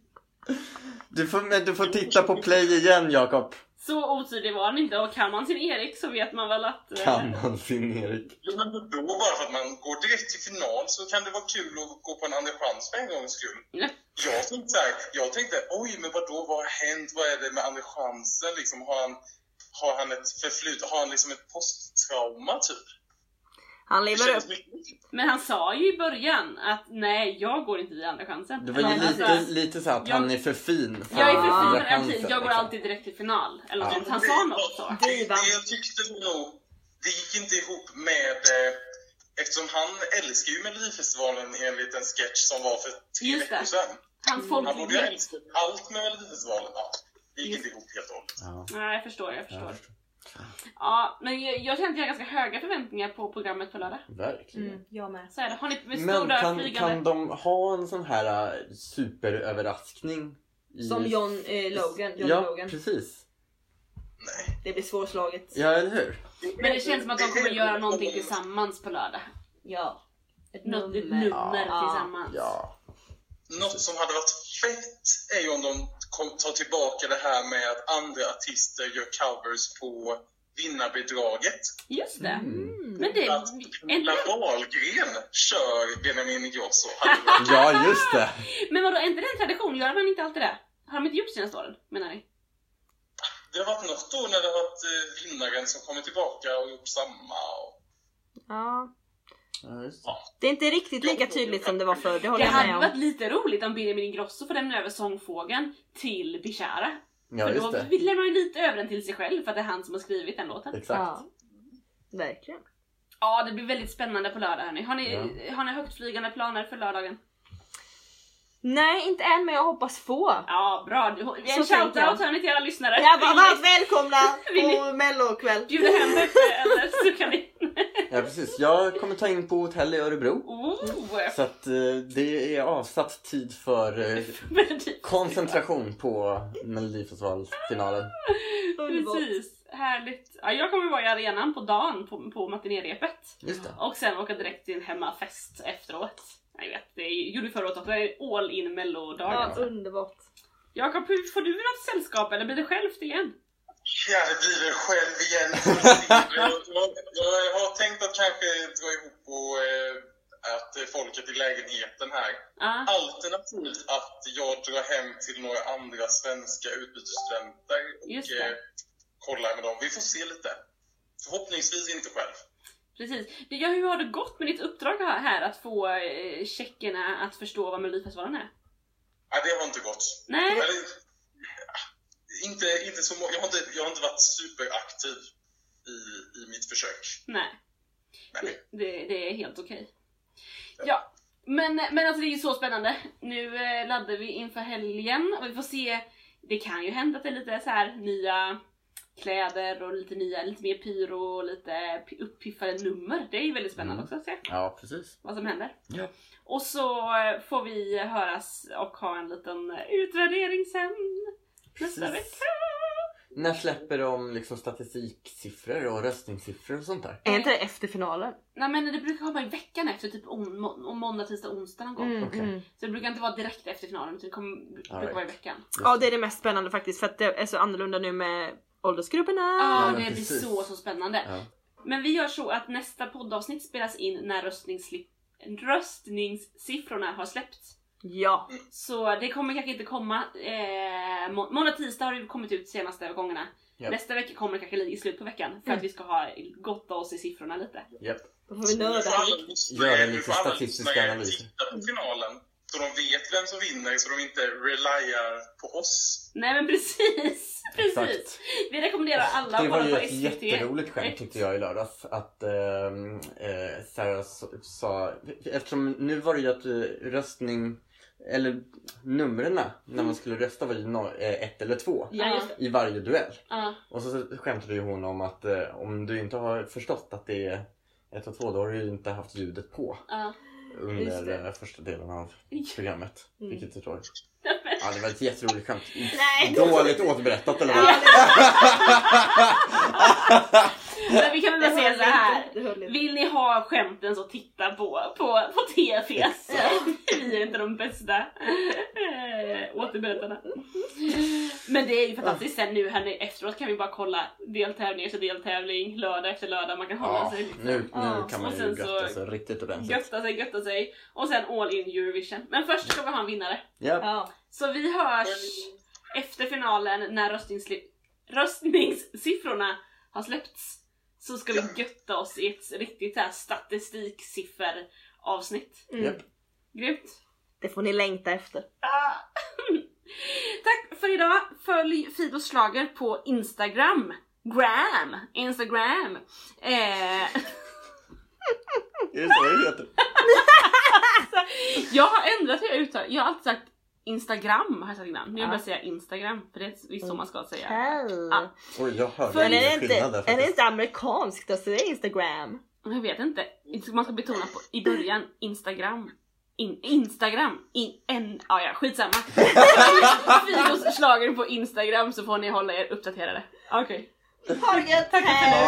du, får, men du får titta på play igen Jakob. så otydlig var han inte och kan man sin Erik så vet man väl att... eh, Kan man sin Erik? Jo, men då bara för att man går direkt till final så kan det vara kul att gå på en andra chans för en gångs skull. Ja. Jag tänkte, så här, jag tänkte oj, men vad då vad har hänt? Vad är det med andra chansen? Liksom, har, han, har han ett förflutet? Har han liksom ett posttrauma typ? Han Det lever upp. Men han sa ju i början att nej, jag går inte via andra chansen. Det var ju lite, alltså, lite så att jag- han är för fin för Jag är för fin för chansen, jag går liksom. alltid direkt till final. Eller Ja. Han sa något så. Det, Divan. det jag tyckte nog, det gick inte ihop med, eh, eftersom han älskar ju Melodifestivalen enligt en sketch som var för tre Just det. veckor sedan. Hans Han borde ju älska allt med Melodifestivalen. Ja, det gick inte ihop helt och hållet. Ja. Nej, jag förstår, jag förstår. Ja. Ja, men jag, jag känner att jag har ganska höga förväntningar på programmet på lördag. Verkligen. Mm, jag med. Så är det. Har ni Men kan, flygande... kan de ha en sån här äh, superöverraskning? i- Som John eh, Logan. John ja, Logan. precis. Nej. Det blir svårslaget. Ja, eller hur? Men det känns som att de kommer göra någonting tillsammans på lördag. Ja. Ett Något ett nummer. nummer Ja. tillsammans. Ja. Något som hade varit fett är ju om de kom, tar tillbaka det här med att andra artister gör covers på vinnarbidraget. Just det. Mm. Men det... Att En, Camilla Wahlgren kör Benjamin Ingrosso. Ja, just det. men vadå, är inte det en tradition? Gör man inte alltid det? Har de inte gjort senaste åren, menar ni? Det har varit något år när det har varit eh, vinnaren som kommer tillbaka och gjort samma. Och... Ja. Ja, det. Det är inte riktigt lika tydligt som det var förr, det håller Det jag hade med varit om. lite roligt om Benjamin Ingrosso får lämna över sångfågeln till Bishara. Ja, För just då det. lämnar man ju lite över den till sig själv för att det är han som har skrivit den låten. Exakt. Ja. Verkligen. Ja, det blir väldigt spännande på lördag hörni. Har ni, har ni högtflygande planer för lördagen? Nej, inte än men jag hoppas få. Ja, bra. En shoutout jag. hörni till alla lyssnare. Ja, var varmt välkomna på mellokväll. Bjuda hem eller så kan ni... Ja, precis. Jag kommer ta in på hotell i Örebro. Oh, Så att eh, det är avsatt tid för eh, koncentration på Melodifestivalfinalen. Precis, härligt. Ja, jag kommer vara i arenan på dagen på, på det. Och sen åka direkt till en hemmafest efteråt. Jag vet, det gjorde vi förra året också. Det är all in mellodagen. Ja, underbart. Jakob, får du något sällskap eller blir det självt igen? Ja, det blir väl själv igen. jag, jag, jag har tänkt att kanske dra ihop och eh, att folket i lägenheten här. Ja, Alternativt att jag drar hem till några andra svenska utbytesstudenter och eh, kollar med dem. Vi får se lite. Förhoppningsvis inte själv. Precis. Ja, hur har det gått med ditt uppdrag här, att få eh, tjeckerna att förstå vad Melodifestivalen är? Nej, det har inte gått. Nej, Eller, inte, inte så jag, har inte, jag har inte varit superaktiv i, i mitt försök. nej. Nej. Det, det är helt okej. Ja, men, men alltså det är ju så spännande. Nu eh, laddar vi inför helgen och vi får se. Det kan ju hända att det är lite så här nya kläder och lite nya, lite mer pyro och lite uppiffade nummer. Det är ju väldigt spännande Mm. också att se Ja, precis. vad som händer. Ja. Och så eh, får vi höras och ha en liten utvärdering sen nästa vecka. När släpper de liksom statistiksiffror och röstningssiffror och sånt där? Är inte det efter finalen? Nej men det brukar komma i veckan efter, typ om, må- om måndag, tisdag, onsdag någon gång. Mm, Okej. mm. Så det brukar inte vara direkt efter finalen utan det kommer, brukar right. vara i veckan. Ja, det är det mest spännande faktiskt för att det är så annorlunda nu med åldersgrupperna. Ja, det blir så, så spännande. Ja. Men vi gör så att nästa poddavsnitt spelas in när röstningssli- röstningssiffrorna har släppts. Ja. Så det kommer kanske inte komma, eh, må- måndag, tisdag har det kommit ut senaste gångerna. Ja. Nästa vecka kommer det kanske i slutet på veckan för Mm. att vi ska ha gotta oss i siffrorna lite. Japp. Då får vi nörda Göra lite statistiska analyser. Titta på finalen så de vet vem som vinner så de inte reliar på oss. Nej men precis! Precis! Exakt. Vi rekommenderar alla Det att var kolla ju på ett SVT. jätteroligt skämt tyckte jag i lördags. Att ehm, eh, Sarah sa, eftersom nu var det ju att eh, röstning, eller numren när man skulle rösta var ju no, eh, ett eller två Ja, det. i varje duell. Ja, Och så skämtade ju hon om att eh, om du inte har förstått att det är ett och två då har du ju inte haft ljudet på ja. Under det. första delen av programmet. Mm. Vilket jag tror. Ja, det var ett jätteroligt skämt. Nej! Dåligt återberättat eller vad? Ja, Men vi kan väl bara säga så här. Vill ni ha skämten så titta på, på, på TFS. Vi är inte de bästa eh, återberättarna. Men det är ju fantastiskt sen nu här nu efteråt kan vi bara kolla deltävling efter deltävling, lördag efter lördag. Man kan hålla Ja, sig nu, nu Ja, kan man ju götta sig riktigt ordentligt. Götta sig, götta sig. Och sen all in Eurovision. Men först ska vi ha en vinnare. Ja. Ja. Så vi hörs efter finalen när röstningsli- röstningssiffrorna har släppts. så ska vi götta oss i ett riktigt här statistiksiffer avsnitt. Mm. Japp. Grymt! Det får ni längta efter. Tack för idag! Följ Fidos Schlager på Instagram. Gram! Instagram! Eh, Är det så det heter? jag har ändrat hur jag uttalar Jag har alltid sagt Instagram har jag sagt innan. Nu vill jag säga Instagram för det är visst så man ska säga. Hell. Ja. Oj, jag hörde ingen inte, skillnad där är det faktiskt. inte amerikanskt att säga Instagram? Jag vet inte. Man ska betona på, i början Instagram. In, Instagram. In, en, ah, ja, skitsamma. Fidos Schlager på Instagram så får ni hålla er uppdaterade. Okej. Ha det gött! Tack för hej!